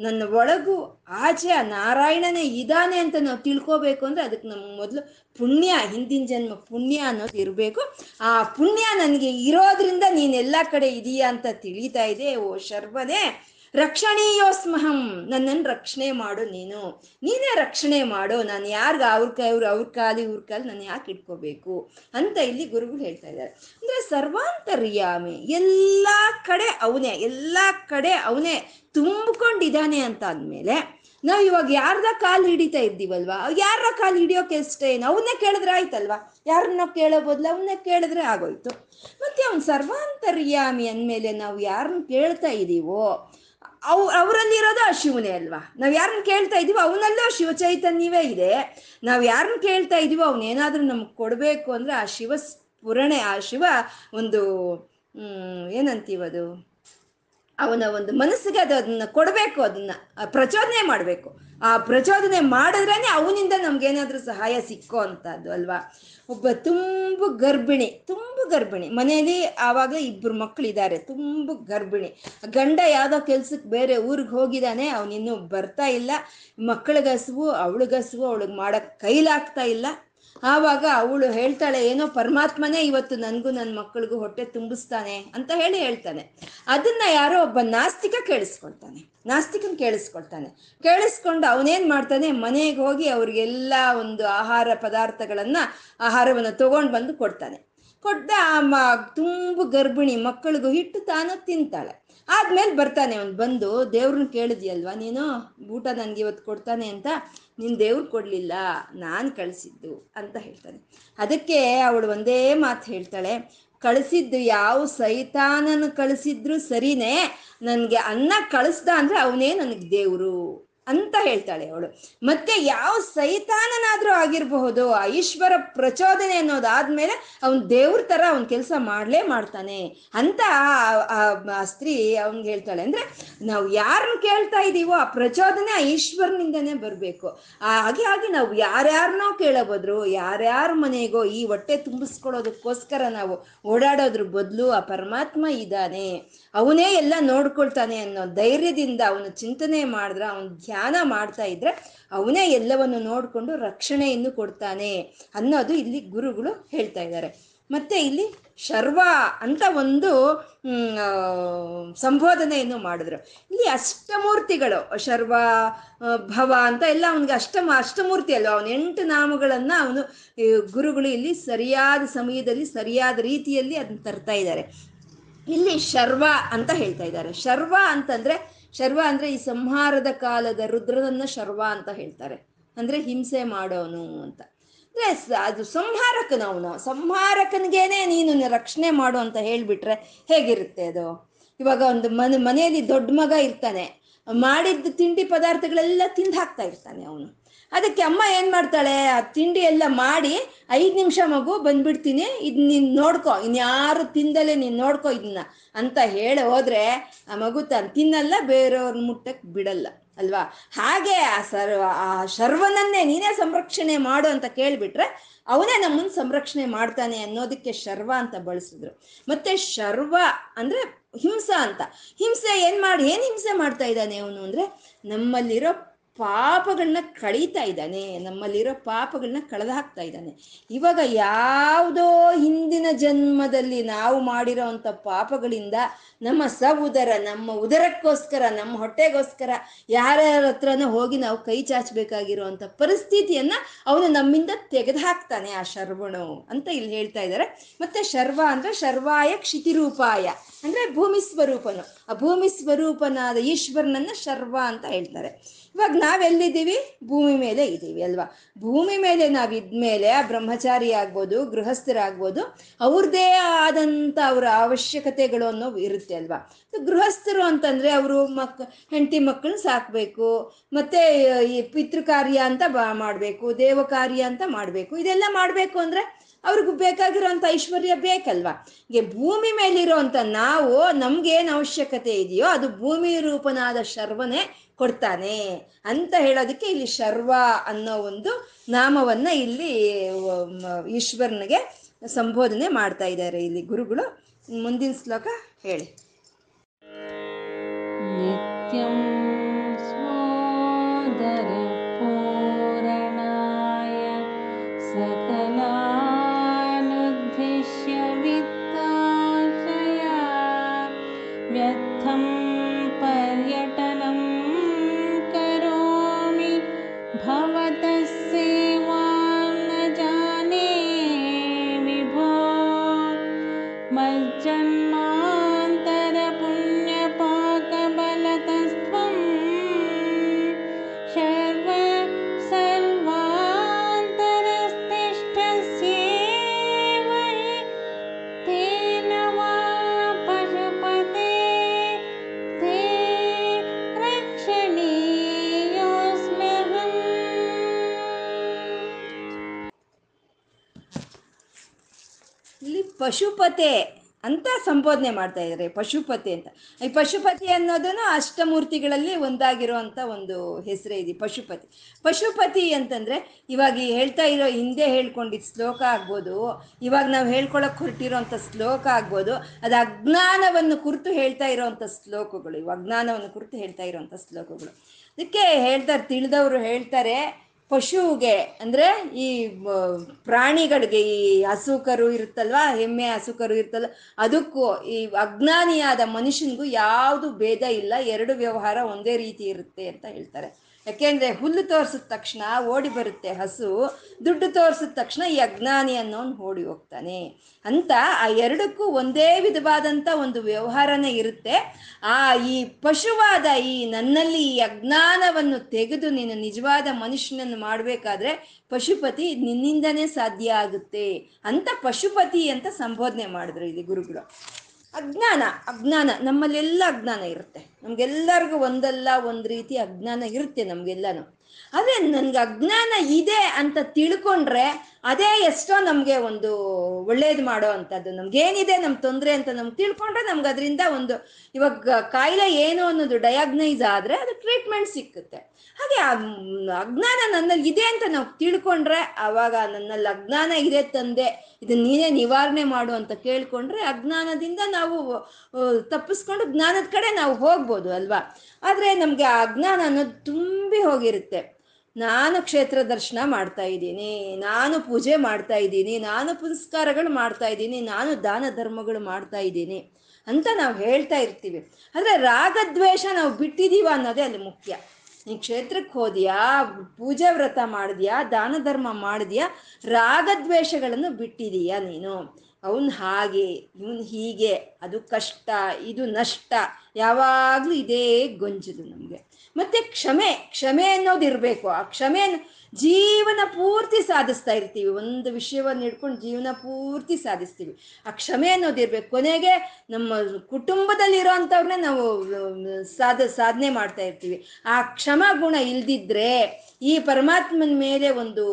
ನನ್ನ ಒಳಗು ಆಚೆ ನಾರಾಯಣನೇ ಇದ್ದಾನೆ ಅಂತ ನಾವು ತಿಳ್ಕೋಬೇಕು ಅಂದ್ರೆ ಅದಕ್ಕೆ ನಮ್ಗೆ ಮೊದಲು ಪುಣ್ಯ, ಹಿಂದಿನ ಜನ್ಮ ಪುಣ್ಯ ಅನ್ನೋದು ಇರಬೇಕು. ಆ ಪುಣ್ಯ ನನಗೆ ಇರೋದ್ರಿಂದ ನೀನೆಲ್ಲ ಕಡೆ ಇದೀಯಾ ಅಂತ ತಿಳಿತಾ ಇದೆ ಓ ಶರ್ವನೇ. ರಕ್ಷಣೀಯೋಸ್ಮಹಂ. ನನ್ನನ್ನು ರಕ್ಷಣೆ ಮಾಡು ನೀನು. ನೀನೇ ರಕ್ಷಣೆ ಮಾಡು. ನಾನು ಯಾರ್ಗ ಅವ್ರ ಕೈ ಅವ್ರ ಅವ್ರ ಕಾಲಿ, ಇವ್ರ ಕಾಲು ನಾನು ಯಾಕೆ ಇಟ್ಕೋಬೇಕು? ಅಂತ ಇಲ್ಲಿ ಗುರುಗಳು ಹೇಳ್ತಾ ಇದ್ದಾರೆ. ಅಂದ್ರೆ ಸರ್ವಾಂತರ್ಯಾಮಿ. ಎಲ್ಲ ಕಡೆ ಅವನೇ, ಎಲ್ಲ ಕಡೆ ಅವನೇ ತುಂಬಿಕೊಂಡಿದ್ದಾನೆ ಅಂತ ಅಂದಮೇಲೆ ನಾವು ಇವಾಗ ಯಾರ್ದ ಕಾಲು ಹಿಡಿತಾ ಇದ್ದೀವಲ್ವಾ? ಯಾರ ಕಾಲು ಹಿಡಿಯೋಕೆ ಏನು? ಅವನ್ನೇ ಕೇಳಿದ್ರೆ ಆಯ್ತಲ್ವಾ? ಯಾರನ್ನ ಕೇಳೋ ಬದಲು ಅವನ್ನೇ ಕೇಳಿದ್ರೆ ಆಗೋಯ್ತು. ಮತ್ತೆ ಅವ್ನು ಸರ್ವಾಂತರ್ಯಾಮಿ ಅಂದಮೇಲೆ ನಾವು ಯಾರನ್ನ ಕೇಳ್ತಾ ಇದ್ದೀವೋ ಅವ್ ಅವರಲ್ಲಿರೋದು ಆ ಶಿವನೇ ಅಲ್ವಾ? ನಾವು ಯಾರನ್ನ ಕೇಳ್ತಾ ಇದೀವೋ ಅವನಲ್ಲೂ ಶಿವ ಚೈತನ್ಯವೇ ಇದೆ. ನಾವು ಯಾರನ್ನ ಕೇಳ್ತಾ ಇದೀವೋ ಅವನೇನಾದ್ರೂ ನಮ್ಗೆ ಕೊಡಬೇಕು ಅಂದ್ರೆ ಆ ಶಿವ ಸ್ಫುರಣೆ ಆ ಶಿವ ಒಂದು ಏನಂತೀವದು ಅವನ ಒಂದು ಮನಸ್ಸಿಗೆ ಅದು ಅದನ್ನ ಕೊಡಬೇಕು, ಅದನ್ನ ಪ್ರಚೋದನೆ ಮಾಡಬೇಕು. ಆ ಪ್ರಚೋದನೆ ಮಾಡಿದ್ರೇನೆ ಅವನಿಂದ ನಮ್ಗೇನಾದ್ರೂ ಸಹಾಯ ಸಿಕ್ಕೋ ಅಂತದ್ದು ಅಲ್ವಾ? ಒಬ್ಬ ತುಂಬ ಗರ್ಭಿಣಿ ತುಂಬ ಗರ್ಭಿಣಿ. ಮನೆಯಲ್ಲಿ ಆವಾಗ ಇಬ್ಬರು ಮಕ್ಕಳಿದ್ದಾರೆ ತುಂಬ ಗರ್ಭಿಣಿ. ಗಂಡ ಯಾವುದೋ ಕೆಲ್ಸಕ್ಕೆ ಬೇರೆ ಊರಿಗೆ ಹೋಗಿದ್ದಾನೆ ಅವನಿನ್ನೂ ಬರ್ತಾ ಇಲ್ಲ. ಮಕ್ಕಳಿಗಸುವು ಅವಳಿಗಸುವು ಅವಳಿಗೆ ಮಾಡಕ್ಕೆ ಕೈಲಾಗ್ತಾ ಇಲ್ಲ. ಆವಾಗ ಅವಳು ಹೇಳ್ತಾಳೆ, ಏನೋ ಪರಮಾತ್ಮನೇ ಇವತ್ತು ನನಗೂ ನನ್ನ ಮಕ್ಕಳಿಗೂ ಹೊಟ್ಟೆ ತುಂಬಿಸ್ತಾನೆ ಅಂತ ಹೇಳಿ ಹೇಳ್ತಾನೆ. ಅದನ್ನ ಯಾರೋ ಒಬ್ಬ ನಾಸ್ತಿಕ ಕೇಳಿಸ್ಕೊಳ್ತಾನೆ. ನಾಸ್ತಿಕನ್ ಕೇಳಿಸ್ಕೊಳ್ತಾನೆ. ಕೇಳಿಸ್ಕೊಂಡು ಅವನೇನ್ ಮಾಡ್ತಾನೆ, ಮನೆಗೆ ಹೋಗಿ ಅವ್ರಿಗೆಲ್ಲ ಒಂದು ಆಹಾರ ಪದಾರ್ಥಗಳನ್ನ, ಆಹಾರವನ್ನು ತಗೊಂಡು ಬಂದು ಕೊಡ್ತಾನೆ. ಕೊಟ್ಟ ಆ ಮ, ತುಂಬ ಗರ್ಭಿಣಿ ಮಕ್ಕಳಿಗೂ ಹಿಟ್ಟು ತಾನು ತಿಂತಾಳೆ. ಆದ್ಮೇಲೆ ಬರ್ತಾನೆ ಅವ್ನು ಬಂದು, ದೇವ್ರನ್ನ ಕೇಳಿದ್ಯಲ್ವಾ ನೀನು? ಊಟ ನನಗೆ ಇವತ್ತು ಕೊಡ್ತಾನೆ ಅಂತ. ನೀನು ದೇವ್ರು ಕೊಡಲಿಲ್ಲ, ನಾನು ಕಳಿಸಿದ್ದು ಅಂತ ಹೇಳ್ತಾನೆ. ಅದಕ್ಕೆ ಅವಳು ಒಂದೇ ಮಾತು ಹೇಳ್ತಾಳೆ, ಕಳಿಸಿದ್ದು ಯಾವ ಸೈತಾನನ ಕಳಿಸಿದ್ರು ಸರಿನೇ, ನನಗೆ ಅನ್ನ ಕಳಿಸ್ದ ಅಂದ್ರೆ ಅವನೇ ನನಗೆ ದೇವರು. ಅಂತ ಹೇಳ್ತಾಳೆ ಅವಳು. ಮತ್ತೆ ಯಾವ ಸೈತಾನನಾದ್ರೂ ಆಗಿರಬಹುದು, ಆ ಈಶ್ವರ ಪ್ರಚೋದನೆ ಅನ್ನೋದಾದ್ಮೇಲೆ ಅವನ್ ದೇವ್ರ ತರ ಅವನ್ ಕೆಲಸ ಮಾಡ್ಲೇ ಮಾಡ್ತಾನೆ. ಅಂತ ಆ- ಸ್ತ್ರೀ ಅವನ್ಗೆ ಹೇಳ್ತಾಳೆ. ಅಂದ್ರೆ ನಾವು ಯಾರನ್ನ ಕೇಳ್ತಾ ಇದೀವೋ ಆ ಪ್ರಚೋದನೆ ಆ ಈಶ್ವರನಿಂದನೇ ಬರ್ಬೇಕು. ಹಾಗೆ ಹಾಗೆ ನಾವು ಯಾರ್ಯಾರನ್ನೋ ಕೇಳಬೋದ್ರು ಯಾರ್ಯಾರ ಮನೆಗೋ ಈ ಹೊಟ್ಟೆ ತುಂಬಿಸ್ಕೊಳ್ಳೋದಕ್ಕೋಸ್ಕರ ನಾವು ಓಡಾಡೋದ್ರ ಬದಲು ಆ ಪರಮಾತ್ಮ ಇದ್ದಾನೆ. ಅವನೇ ಎಲ್ಲ ನೋಡ್ಕೊಳ್ತಾನೆ ಅನ್ನೋ ಧೈರ್ಯದಿಂದ ಅವನು ಚಿಂತನೆ ಮಾಡಿದ್ರೆ, ಅವನು ಧ್ಯಾನ ಮಾಡ್ತಾ ಇದ್ರೆ ಅವನೇ ಎಲ್ಲವನ್ನು ನೋಡ್ಕೊಂಡು ರಕ್ಷಣೆಯನ್ನು ಕೊಡ್ತಾನೆ ಅನ್ನೋದು ಇಲ್ಲಿ ಗುರುಗಳು ಹೇಳ್ತಾ ಇದ್ದಾರೆ. ಮತ್ತೆ ಇಲ್ಲಿ ಶರ್ವ ಅಂತ ಒಂದು ಸಂಬೋಧನೆಯನ್ನು ಮಾಡಿದ್ರು. ಇಲ್ಲಿ ಅಷ್ಟಮೂರ್ತಿಗಳು, ಶರ್ವ ಭವ ಅಂತ ಎಲ್ಲ ಅವನಿಗೆ ಅಷ್ಟಮ, ಅಷ್ಟಮೂರ್ತಿ ಅಲ್ವ? ಅವನ ಎಂಟು ನಾಮಗಳನ್ನು ಅವನು ಗುರುಗಳು ಇಲ್ಲಿ ಸರಿಯಾದ ಸಮಯದಲ್ಲಿ, ಸರಿಯಾದ ರೀತಿಯಲ್ಲಿ ಅದನ್ನ ತರ್ತಾ ಇದ್ದಾರೆ. ಇಲ್ಲಿ ಶರ್ವ ಅಂತ ಹೇಳ್ತಾ ಇದ್ದಾರೆ. ಶರ್ವ ಅಂತಂದ್ರೆ, ಶರ್ವ ಅಂದ್ರೆ ಈ ಸಂಹಾರದ ಕಾಲದ ರುದ್ರನನ್ನ ಶರ್ವ ಅಂತ ಹೇಳ್ತಾರೆ. ಅಂದ್ರೆ ಹಿಂಸೆ ಮಾಡೋನು ಅಂತ. ಅಂದ್ರೆ ಸ- ಅದು ಸಂಹಾರಕನ ಅವನು ಸಂಹಾರಕನಿಗೇನೆ ನೀನು ರಕ್ಷಣೆ ಮಾಡು ಅಂತ ಹೇಳಿಬಿಟ್ರೆ ಹೇಗಿರುತ್ತೆ ಅದು? ಇವಾಗ ಒಂದು ಮನೆ, ಮನೆಯಲ್ಲಿ ದೊಡ್ಡ ಮಗ ಇರ್ತಾನೆ. ಮಾಡಿದ್ದ ತಿಂಡಿ ಪದಾರ್ಥಗಳೆಲ್ಲ ತಿಂದು ಹಾಕ್ತಾ ಇರ್ತಾನೆ ಅವನು. ಅದಕ್ಕೆ ಅಮ್ಮ ಏನು ಮಾಡ್ತಾಳೆ? ಆ ತಿಂಡಿ ಎಲ್ಲ ಮಾಡಿ ಐದು ನಿಮಿಷ ಮಗು ಬಂದ್ಬಿಡ್ತೀನಿ, ಇದು ನೀನು ನೋಡ್ಕೊ ಇನ್ಯಾರು ತಿಂದಲೇ ನೀನು ನೋಡ್ಕೊ ಇದನ್ನ ಅಂತ ಹೇಳಿ ಹೋದ್ರೆ ಆ ಮಗು ತಾನು ತಿನ್ನಲ್ಲ, ಬೇರೆಯವ್ರನ್ನ ಮುಟ್ಟಕ್ಕೆ ಬಿಡಲ್ಲ. ಅಲ್ವಾ? ಹಾಗೆ ಆ ಸರ್ವ, ಆ ಶರ್ವನನ್ನೇ ನೀನೇ ಸಂರಕ್ಷಣೆ ಮಾಡು ಅಂತ ಕೇಳ್ಬಿಟ್ರೆ ಅವನೇ ನಮ್ಮನ್ನ ಸಂರಕ್ಷಣೆ ಮಾಡ್ತಾನೆ ಅನ್ನೋದಕ್ಕೆ ಶರ್ವ ಅಂತ ಬಳಸಿದ್ರು. ಮತ್ತೆ ಶರ್ವ ಅಂದ್ರೆ ಹಿಂಸ ಅಂತ. ಹಿಂಸೆ ಏನ್ ಮಾಡಿ, ಏನ್ ಹಿಂಸೆ ಮಾಡ್ತಾ ಇದ್ದಾನೆ ಅವನು ಅಂದ್ರೆ ನಮ್ಮಲ್ಲಿರೋ ಪಾಪಗಳನ್ನ ಕಳೀತಾ ಇದ್ದಾನೆ. ನಮ್ಮಲ್ಲಿರೋ ಪಾಪಗಳನ್ನ ಕಳೆದು ಹಾಕ್ತಾ ಇದ್ದಾನೆ. ಇವಾಗ ಯಾವುದೋ ಹಿಂದಿನ ಜನ್ಮದಲ್ಲಿ ನಾವು ಮಾಡಿರೋ ಅಂಥ ಪಾಪಗಳಿಂದ ನಮ್ಮ ಸ ಉದರ ನಮ್ಮ ಉದರಕ್ಕೋಸ್ಕರ, ನಮ್ಮ ಹೊಟ್ಟೆಗೋಸ್ಕರ ಯಾರ್ಯಾರ ಹತ್ರನೂ ಹೋಗಿ ನಾವು ಕೈ ಚಾಚಬೇಕಾಗಿರುವಂಥ ಪರಿಸ್ಥಿತಿಯನ್ನ ಅವನು ನಮ್ಮಿಂದ ತೆಗೆದು ಹಾಕ್ತಾನೆ ಆ ಶರ್ವಣು ಅಂತ ಇಲ್ಲಿ ಹೇಳ್ತಾ ಇದ್ದಾರೆ. ಮತ್ತೆ ಶರ್ವ ಅಂದ್ರೆ ಶರ್ವಾಯ ಕ್ಷಿತಿರೂಪಾಯ ಅಂದ್ರೆ ಭೂಮಿ ಸ್ವರೂಪನು. ಆ ಭೂಮಿ ಸ್ವರೂಪನಾದ ಈಶ್ವರನನ್ನ ಶರ್ವ ಅಂತ ಹೇಳ್ತಾರೆ. ಇವಾಗ ನಾವೆಲ್ಲಿದ್ದೀವಿ? ಭೂಮಿ ಮೇಲೆ ಇದ್ದೀವಿ ಅಲ್ವಾ? ಭೂಮಿ ಮೇಲೆ ನಾವಿದ್ಮೇಲೆ ಆ ಬ್ರಹ್ಮಚಾರಿ ಆಗ್ಬೋದು, ಗೃಹಸ್ಥರಾಗ್ಬೋದು, ಅವ್ರದ್ದೇ ಆದಂಥ ಅವರ ಅವಶ್ಯಕತೆಗಳು ಅನ್ನೋ ಇರುತ್ತೆ ಅಲ್ವಾ? ಗೃಹಸ್ಥರು ಅಂತಂದ್ರೆ ಅವರು ಮಕ್, ಹೆಂಡತಿ ಮಕ್ಕಳನ್ನ ಸಾಕಬೇಕು, ಮತ್ತೆ ಈ ಪಿತೃ ಕಾರ್ಯ ಅಂತ ಬಾ, ಮಾಡಬೇಕು ದೇವ ಕಾರ್ಯ ಅಂತ ಮಾಡಬೇಕು. ಇದೆಲ್ಲ ಮಾಡಬೇಕು ಅಂದ್ರೆ ಅವ್ರಿಗೂ ಬೇಕಾಗಿರೋಂಥ ಐಶ್ವರ್ಯ ಬೇಕಲ್ವಾ? ಹೀಗೆ ಭೂಮಿ ಮೇಲಿರೋಂಥ ನಾವು ನಮ್ಗೇನು ಅವಶ್ಯಕತೆ ಇದೆಯೋ ಅದು ಭೂಮಿ ರೂಪನಾದ ಶರ್ವನೇ ಕೊಡ್ತಾನೆ ಅಂತ ಹೇಳೋದಕ್ಕೆ ಇಲ್ಲಿ ಶರ್ವ ಅನ್ನೋ ಒಂದು ನಾಮವನ್ನ ಇಲ್ಲಿ ಈಶ್ವರನಿಗೆ ಸಂಬೋಧನೆ ಮಾಡ್ತಾ ಇದ್ದಾರೆ ಇಲ್ಲಿ ಗುರುಗಳು. ಮುಂದಿನ ಶ್ಲೋಕ ಹೇಳಿ. ನಿತ್ಯಂ ಪಶುಪತೆ ಅಂತ ಸಂಬೋಧನೆ ಮಾಡ್ತಾ ಇದ್ದಾರೆ ಪಶುಪತಿ ಅಂತ. ಈ ಪಶುಪತಿ ಅನ್ನೋದನ್ನು ಅಷ್ಟಮೂರ್ತಿಗಳಲ್ಲಿ ಒಂದಾಗಿರುವಂಥ ಒಂದು ಹೆಸರೇ ಇದೆ, ಪಶುಪತಿ. ಪಶುಪತಿ ಅಂತಂದ್ರೆ, ಇವಾಗ ಹೇಳ್ತಾ ಇರೋ ಹಿಂದೆ ಹೇಳ್ಕೊಂಡಿದ್ದ ಶ್ಲೋಕ ಆಗ್ಬೋದು, ಇವಾಗ ನಾವು ಹೇಳ್ಕೊಳಕ್ ಹೊರಟಿರೋಂಥ ಶ್ಲೋಕ ಆಗ್ಬೋದು, ಅದು ಅಜ್ಞಾನವನ್ನು ಕುರಿತು ಹೇಳ್ತಾ ಇರೋವಂಥ ಶ್ಲೋಕಗಳು ಇವಾಗ ಅಜ್ಞಾನವನ್ನು ಕುರಿತು ಹೇಳ್ತಾ ಇರೋವಂಥ ಶ್ಲೋಕಗಳು. ಅದಕ್ಕೆ ಹೇಳ್ತಾರೆ, ತಿಳಿದವರು ಹೇಳ್ತಾರೆ ಪಶುವಿಗೆ, ಅಂದರೆ ಈ ಪ್ರಾಣಿಗಳಿಗೆ ಈ ಹಸುಕರು ಇರುತ್ತಲ್ವಾ ಎಮ್ಮೆ ಹಸುಕರು ಇರುತ್ತಲ್ಲ, ಅದಕ್ಕೂ ಈ ಅಜ್ಞಾನಿಯಾದ ಮನುಷ್ಯನಿಗೂ ಯಾವುದು ಭೇದ ಇಲ್ಲ, ಎರಡು ವ್ಯವಹಾರ ಒಂದೇ ರೀತಿ ಇರುತ್ತೆ ಅಂತ ಹೇಳ್ತಾರೆ. ಯಾಕೆಂದ್ರೆ ಹುಲ್ಲು ತೋರಿಸಿದ ತಕ್ಷಣ ಓಡಿ ಬರುತ್ತೆ ಹಸು, ದುಡ್ಡು ತೋರಿಸಿದ ತಕ್ಷಣ ಈ ಅಜ್ಞಾನಿ ಅನ್ನೋನು ಓಡಿ ಹೋಗ್ತಾನೆ. ಅಂತ ಆ ಎರಡಕ್ಕೂ ಒಂದೇ ವಿಧವಾದಂಥ ಒಂದು ವ್ಯವಹಾರನೇ ಇರುತ್ತೆ. ಆ ಈ ಪಶುವಾದ ಈ ನನ್ನಲ್ಲಿ ಈ ಅಜ್ಞಾನವನ್ನು ತೆಗೆದು ನೀನು ನಿಜವಾದ ಮನುಷ್ಯನನ್ನು ಮಾಡಬೇಕಾದ್ರೆ ಪಶುಪತಿ ನಿನ್ನಿಂದನೇ ಸಾಧ್ಯ ಆಗುತ್ತೆ ಅಂತ ಪಶುಪತಿ ಅಂತ ಸಂಬೋಧನೆ ಮಾಡಿದ್ರು ಇಲ್ಲಿ ಗುರುಗಳು. ಅಜ್ಞಾನ ಅಜ್ಞಾನ, ನಮ್ಮಲ್ಲೆಲ್ಲ ಅಜ್ಞಾನ ಇರುತ್ತೆ. ನಮ್ಗೆಲ್ಲರಿಗೂ ಒಂದಲ್ಲ, ಒಂದು ರೀತಿ ಅಜ್ಞಾನ ಇರುತ್ತೆ ನಮ್ಗೆಲ್ಲನೂ. ಆದರೆ ನನ್ಗೆ ಅಜ್ಞಾನ ಇದೆ ಅಂತ ತಿಳ್ಕೊಂಡ್ರೆ ಅದೇ ಎಷ್ಟೋ ನಮಗೆ ಒಂದು ಒಳ್ಳೇದು ಮಾಡೋ ಅಂಥದ್ದು. ನಮ್ಗೇನಿದೆ ನಮ್ಮ ತೊಂದರೆ ಅಂತ ನಮ್ಗೆ ತಿಳ್ಕೊಂಡ್ರೆ ನಮ್ಗೆ ಅದರಿಂದ ಒಂದು ಇವಾಗ ಕಾಯಿಲೆ ಏನು ಅನ್ನೋದು ಡಯಾಗ್ನೈಸ್ ಆದರೆ ಅದು ಟ್ರೀಟ್ಮೆಂಟ್ ಸಿಕ್ಕುತ್ತೆ. ಹಾಗೆ ಅಜ್ಞಾನ ನನ್ನಲ್ಲಿ ಇದೆ ಅಂತ ನಾವು ತಿಳ್ಕೊಂಡ್ರೆ ಆವಾಗ ನನ್ನಲ್ಲಿ ಅಜ್ಞಾನ ಇದೆ ತಂದೆ ಇದನ್ನ ನೀನೇ ನಿವಾರಣೆ ಮಾಡು ಅಂತ ಕೇಳ್ಕೊಂಡ್ರೆ ಅಜ್ಞಾನದಿಂದ ನಾವು ತಪ್ಪಿಸ್ಕೊಂಡು ಜ್ಞಾನದ ಕಡೆ ನಾವು ಹೋಗ್ಬೋದು ಅಲ್ವಾ? ಆದರೆ ನಮಗೆ ಆ ಅಜ್ಞಾನ ಅನ್ನೋದು ತುಂಬಿ ಹೋಗಿರುತ್ತೆ. ನಾನು ಕ್ಷೇತ್ರ ದರ್ಶನ ಮಾಡ್ತಾ ಇದ್ದೀನಿ, ನಾನು ಪೂಜೆ ಮಾಡ್ತಾ ಇದ್ದೀನಿ, ನಾನು ಪುನಸ್ಕಾರಗಳು ಮಾಡ್ತಾ ಇದ್ದೀನಿ, ನಾನು ದಾನ ಧರ್ಮಗಳು ಮಾಡ್ತಾ ಇದ್ದೀನಿ ಅಂತ ನಾವು ಹೇಳ್ತಾ ಇರ್ತೀವಿ. ಆದರೆ ರಾಗದ್ವೇಷ ನಾವು ಬಿಟ್ಟಿದ್ದೀವ ಅನ್ನೋದೇ ಅಲ್ಲಿ ಮುಖ್ಯ. ನೀ ಕ್ಷೇತ್ರಕ್ಕೆ ಹೋದ್ಯಾ? ಪೂಜೆ ವ್ರತ ಮಾಡಿದ್ಯಾ? ದಾನ ಧರ್ಮ ಮಾಡಿದ್ಯಾ? ರಾಗದ್ವೇಷಗಳನ್ನು ಬಿಟ್ಟಿದೀಯಾ ನೀನು? ಅವನ್ ಹಾಗೆ, ಇವನ್ ಹೀಗೆ. ಅದು ಕಷ್ಟ, ಇದು ನಷ್ಟ. ಯಾವಾಗಲೂ ಇದೇ ಗೊಂಜಲು ನಮಗೆ. ಮತ್ತೆ ಕ್ಷಮೆ ಕ್ಷಮೆ ಅನ್ನೋದು ಇರಬೇಕು ಆ ಕ್ಷಮೆ ಜೀವನ ಪೂರ್ತಿ ಸಾಧಿಸ್ತಾ ಇರ್ತೀವಿ. ಒಂದು ವಿಷಯವನ್ನು ಹಿಡ್ಕೊಂಡು ಜೀವನ ಪೂರ್ತಿ ಸಾಧಿಸ್ತೀವಿ. ಆ ಕ್ಷಮೆ ಅನ್ನೋದಿರ್ಬೇಕು ಕೊನೆಗೆ ನಮ್ಮ ಕುಟುಂಬದಲ್ಲಿ ಅಂಥವ್ರನ್ನೇ ನಾವು, ಸಾಧ, ಸಾಧನೆ ಮಾಡ್ತಾ ಇರ್ತೀವಿ. ಆ ಕ್ಷಮ ಗುಣ ಇಲ್ದಿದ್ರೆ ಈ ಪರಮಾತ್ಮನ ಮೇಲೆ ಒಂದು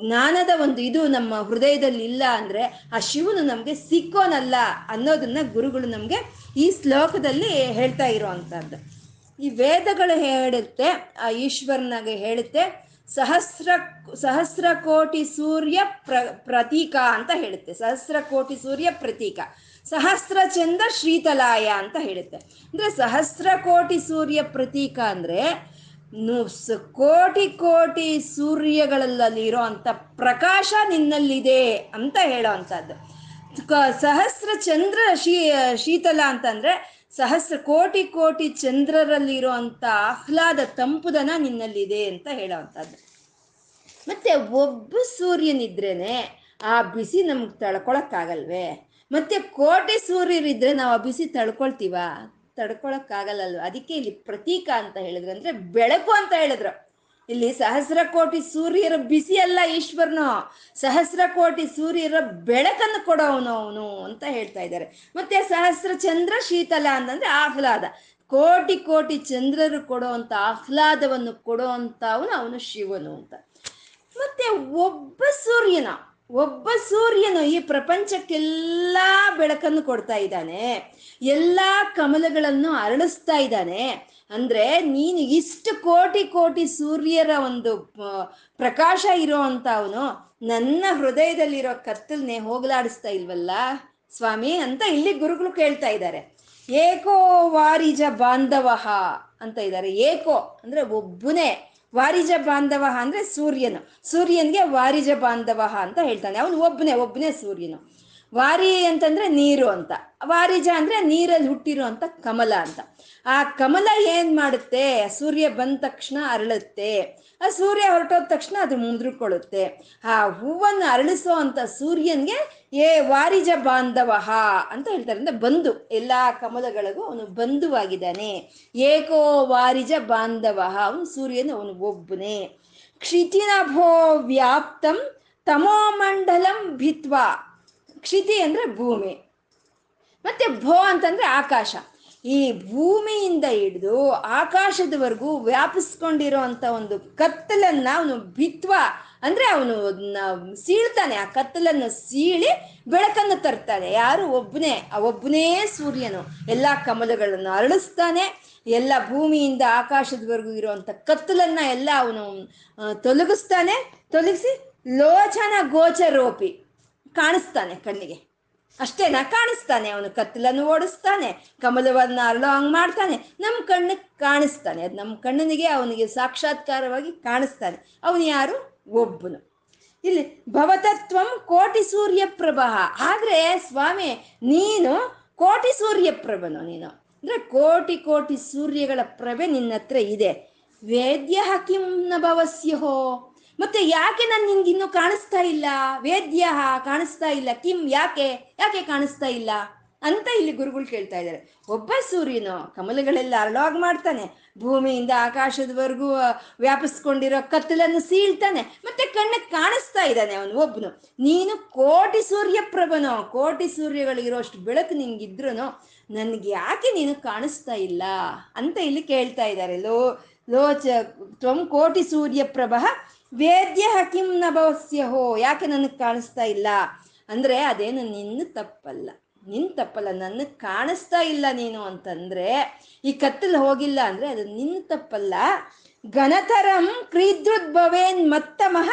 ಜ್ಞಾನದ ಒಂದು ಇದು ನಮ್ಮ ಹೃದಯದಲ್ಲಿ ಇಲ್ಲ ಅಂದ್ರೆ ಆ ಶಿವನು ನಮಗೆ ಸಿಕ್ಕೋನಲ್ಲ ಅನ್ನೋದನ್ನ ಗುರುಗಳು ನಮಗೆ ಈ ಶ್ಲೋಕದಲ್ಲಿ ಹೇಳ್ತಾ ಇರೋ ಅಂಥದ್ದು ಈ ವೇದಗಳು ಹೇಳುತ್ತೆ, ಆ ಈಶ್ವರನಾಗೆ ಹೇಳುತ್ತೆ ಸಹಸ್ರ ಸಹಸ್ರ ಕೋಟಿ ಸೂರ್ಯ ಪ್ರ, ಪ್ರತೀಕ ಅಂತ ಹೇಳುತ್ತೆ. ಸಹಸ್ರ ಕೋಟಿ ಸೂರ್ಯ ಪ್ರತೀಕ. ಸಹಸ್ರ ಚಂದ ಶ್ರೀತಲಾಯ ಅಂತ ಹೇಳುತ್ತೆ. ಅಂದ್ರೆ ಸಹಸ್ರ ಕೋಟಿ ಸೂರ್ಯ ಪ್ರತೀಕ ಅಂದ್ರೆ ಕೋಟಿ ಕೋಟಿ ಸೂರ್ಯಗಳಲ್ಲಿ ಇರೋ ಅಂತ ಪ್ರಕಾಶ ನಿನ್ನಲ್ಲಿದೆ ಅಂತ ಹೇಳೋ ಅಂಥದ್ದು. ಕ- ಸಹಸ್ರ ಚಂದ್ರ ಶೀ, ಶೀತಲ ಅಂತಂದ್ರೆ ಸಹಸ್ರ ಕೋಟಿ ಕೋಟಿ ಚಂದ್ರರಲ್ಲಿರೋ ಅಂತ ಆಹ್ಲಾದ ತಂಪುದನ ನಿನ್ನಲ್ಲಿದೆ ಅಂತ ಹೇಳೋ ಅಂಥದ್ದು. ಮತ್ತೆ ಒಬ್ಬ ಸೂರ್ಯನಿದ್ರೇನೆ ಆ ಬಿಸಿ ನಮ್ಗೆ ತಳ್ಕೊಳಕ್ಕಾಗಲ್ವೇ? ಮತ್ತೆ ಕೋಟಿ ಸೂರ್ಯರಿದ್ರೆ ನಾವು ಆ ಬಿಸಿ ತಡ್ಕೊಳ್ತೀವ ತಡ್ಕೊಳಕ್ಕಾಗಲ್ಲಲ್ವ? ಅದಕ್ಕೆ ಇಲ್ಲಿ ಪ್ರತೀಕ ಅಂತ ಹೇಳಿದ್ರು. ಅಂದ್ರೆ ಬೆಳಕು ಅಂತ ಹೇಳಿದ್ರು. ಇಲ್ಲಿ ಸಹಸ್ರ ಕೋಟಿ ಸೂರ್ಯರ ಬಿಸಿ ಅಲ್ಲ ಈಶ್ವರನು. ಸಹಸ್ರ ಕೋಟಿ ಸೂರ್ಯರ ಬೆಳಕನ್ನು ಕೊಡೋವನು ಅವನು ಅಂತ ಹೇಳ್ತಾ ಇದ್ದಾರೆ. ಮತ್ತೆ ಸಹಸ್ರ ಚಂದ್ರ ಶೀತಲ ಅಂತಂದ್ರೆ ಆಹ್ಲಾದ. ಕೋಟಿ ಕೋಟಿ ಚಂದ್ರರು ಕೊಡುವಂತ ಆಹ್ಲಾದವನ್ನು ಕೊಡುವಂತವನು ಅವನು ಶಿವನು ಅಂತ. ಮತ್ತೆ ಒಬ್ಬ ಸೂರ್ಯನ, ಒಬ್ಬ ಸೂರ್ಯನು ಈ ಪ್ರಪಂಚಕ್ಕೆಲ್ಲ ಬೆಳಕನ್ನು ಕೊಡ್ತಾ ಇದ್ದಾನೆ. ಎಲ್ಲ ಕಮಲಗಳನ್ನು ಅರಳಿಸ್ತಾ ಇದ್ದಾನೆ. ಅಂದ್ರೆ ನೀನು ಇಷ್ಟು ಕೋಟಿ ಕೋಟಿ ಸೂರ್ಯರ ಒಂದು ಪ್ರಕಾಶ ಇರೋ ಅವನು ನನ್ನ ಹೃದಯದಲ್ಲಿರೋ ಕತ್ತಲ್ನೇ ಹೋಗಲಾಡಿಸ್ತಾ ಇಲ್ವಲ್ಲ ಸ್ವಾಮಿ ಅಂತ ಇಲ್ಲಿ ಗುರುಗಳು ಕೇಳ್ತಾ ಇದ್ದಾರೆ. ಏಕೋ ವಾರಿಜ ಬಾಂಧವಃ ಅಂತ ಇದ್ದಾರೆ. ಏಕೋ ಅಂದ್ರೆ ಒಬ್ಬನೇ. ವಾರಿಜ ಬಾಂಧವ ಅಂದ್ರೆ ಸೂರ್ಯನು. ಸೂರ್ಯನ್ಗೆ ವಾರಿಜ ಬಾಂಧವ ಅಂತ ಹೇಳ್ತಾನೆ. ಅವನು ಒಬ್ಬನೇ ಒಬ್ಬನೇ ಸೂರ್ಯನು. ವಾರಿ ಅಂತಂದ್ರೆ ನೀರು ಅಂತ. ವಾರಿಜ ಅಂದ್ರೆ ನೀರಲ್ಲಿ ಹುಟ್ಟಿರೋ ಅಂತ ಕಮಲ ಅಂತ. ಆ ಕಮಲ ಏನ್ ಮಾಡುತ್ತೆ? ಸೂರ್ಯ ಬಂದ ತಕ್ಷಣ ಅರಳುತ್ತೆ. ಆ ಸೂರ್ಯ ಹೊರಟೋದ ತಕ್ಷಣ ಅದು ಮುಂದ್ರಿಕೊಳ್ಳುತ್ತೆ. ಆ ಹೂವನ್ನು ಅರಳಿಸೋ ಅಂತ ಸೂರ್ಯನ್ಗೆ ಏ ವಾರಿಜ ಬಾಂಧವಹ ಅಂತ ಹೇಳ್ತಾರೆ. ಅಂದ್ರೆ ಬಂಧು, ಎಲ್ಲಾ ಕಮಲಗಳಿಗೂ ಅವನು ಬಂಧುವಾಗಿದ್ದಾನೆ. ಏಕೋ ವಾರಿಜ ಬಾಂಧವ ಅವನು ಸೂರ್ಯನ ಅವನು ಒಬ್ಬನೇ. ಕ್ಷಿತಿನಭೋ ವ್ಯಾಪ್ತಂ ತಮೋಮಂಡಲಂ ಭಿತ್ವಾ. ಕ್ಷಿತಿ ಅಂದ್ರೆ ಭೂಮಿ. ಮತ್ತೆ ಭೋ ಅಂತಂದ್ರೆ ಆಕಾಶ. ಈ ಭೂಮಿಯಿಂದ ಹಿಡಿದು ಆಕಾಶದವರೆಗೂ ವ್ಯಾಪಿಸ್ಕೊಂಡಿರೋ ಅಂತ ಒಂದು ಕತ್ತಲನ್ನು ಅವನು ಭಿತ್ವ ಅಂದ್ರೆ ಅವನು ಸೀಳ್ತಾನೆ. ಆ ಕತ್ತಲನ್ನು ಸೀಳಿ ಬೆಳಕನ್ನು ತರ್ತಾನೆ. ಯಾರು? ಒಬ್ಬನೇ. ಒಬ್ಬನೇ ಸೂರ್ಯನು. ಎಲ್ಲ ಕಮಲಗಳನ್ನು ಅರಳಿಸ್ತಾನೆ. ಎಲ್ಲ ಭೂಮಿಯಿಂದ ಆಕಾಶದವರೆಗೂ ಇರುವಂತ ಕತ್ತಲನ್ನ ಎಲ್ಲ ಅವನು ತೊಲಗಿಸ್ತಾನೆ. ತೊಲಗಿಸಿ ಲೋಚನ ಗೋಚರೋಪಿ. ಕಾಣಿಸ್ತಾನೆ ಕಣ್ಣಿಗೆ. ಅಷ್ಟೇನಾ, ಕಾಣಿಸ್ತಾನೆ ಅವನು ಕತ್ತಲನ್ನು ಓಡಿಸ್ತಾನೆ, ಕಮಲವನ್ನ ಅರಳೋ ಹಂಗ್ ಮಾಡ್ತಾನೆ ನಮ್ಮ ಕಣ್ಣಿಗೆ ಕಾಣಿಸ್ತಾನೆ. ಅದು ನಮ್ಮ ಕಣ್ಣನಿಗೆ ಅವನಿಗೆ ಸಾಕ್ಷಾತ್ಕಾರವಾಗಿ ಕಾಣಿಸ್ತಾನೆ. ಅವನು ಯಾರು? ಒಬ್ಬನು. ಇಲ್ಲಿ ಭವತತ್ವಂ ಕೋಟಿ ಸೂರ್ಯ ಪ್ರಭಃ ಆದ್ರೆ ಸ್ವಾಮಿ, ನೀನು ಕೋಟಿ ಸೂರ್ಯ ಪ್ರಭನು ನೀನು. ಅಂದ್ರೆ ಕೋಟಿ ಕೋಟಿ ಸೂರ್ಯಗಳ ಪ್ರಭೆ ನಿನ್ನತ್ರ ಇದೆ. ವೇದ್ಯ ಕಿಂ ನ ಭವಸ್ಯಹೋ. ಮತ್ತೆ ಯಾಕೆ ನಾನು ನಿನ್ಗಿನ್ನೂ ಕಾಣಿಸ್ತಾ ಇಲ್ಲ? ವೇದ್ಯ ಕಾಣಿಸ್ತಾ ಇಲ್ಲ. ಕಿಂ ಯಾಕೆ? ಯಾಕೆ ಕಾಣಿಸ್ತಾ ಇಲ್ಲ? ಅಂತ ಇಲ್ಲಿ ಗುರುಗಳು ಕೇಳ್ತಾ ಇದ್ದಾರೆ. ಒಬ್ಬ ಸೂರ್ಯನು ಕಮಲಗಳೆಲ್ಲ ಅರಳಾಗ್ ಮಾಡ್ತಾನೆ. ಭೂಮಿಯಿಂದ ಆಕಾಶದವರೆಗೂ ವ್ಯಾಪಿಸ್ಕೊಂಡಿರೋ ಕತ್ತಲನ್ನು ಸೀಳ್ತಾನೆ. ಮತ್ತೆ ಕಣ್ಣಿಗೆ ಕಾಣಿಸ್ತಾ ಇದ್ದಾನೆ ಅವನು ಒಬ್ಬನು ನೀನು ಕೋಟಿ ಸೂರ್ಯ ಪ್ರಭನೋ, ಕೋಟಿ ಸೂರ್ಯಗಳಿರೋಷ್ಟು ಬೆಳಕು ನಿನ್ಗಿದ್ರು ನನ್ಗೆ ಯಾಕೆ ನೀನು ಕಾಣಿಸ್ತಾ ಇಲ್ಲ? ಅಂತ ಇಲ್ಲಿ ಕೇಳ್ತಾ ಇದ್ದಾರೆ. ಲೋ, ಲೋಚ, ತ್ವಂ ಕೋಟಿ ಸೂರ್ಯ ಪ್ರಭ ವೇದ್ಯ ಹಕಿಂ ನ ಭವಸ್ಯಹೋ ಯಾಕೆ ನನಗೆ ಕಾಣಿಸ್ತಾ ಇಲ್ಲ? ಅಂದ್ರೆ ಅದೇನು ನಿನ್ನ ತಪ್ಪಲ್ಲ. ನಿನ್ನ ತಪ್ಪಲ್ಲ, ನನಗೆ ಕಾಣಿಸ್ತಾ ಇಲ್ಲ ನೀನು ಅಂತಂದ್ರೆ, ಈ ಕತ್ತಲು ಹೋಗಿಲ್ಲ ಅಂದ್ರೆ ಅದು ನಿನ್ನ ತಪ್ಪಲ್ಲ. ಘನತರಂ ಕ್ರೀದೃದ್ಭವೇನ್ ಮತ್ತಮಃ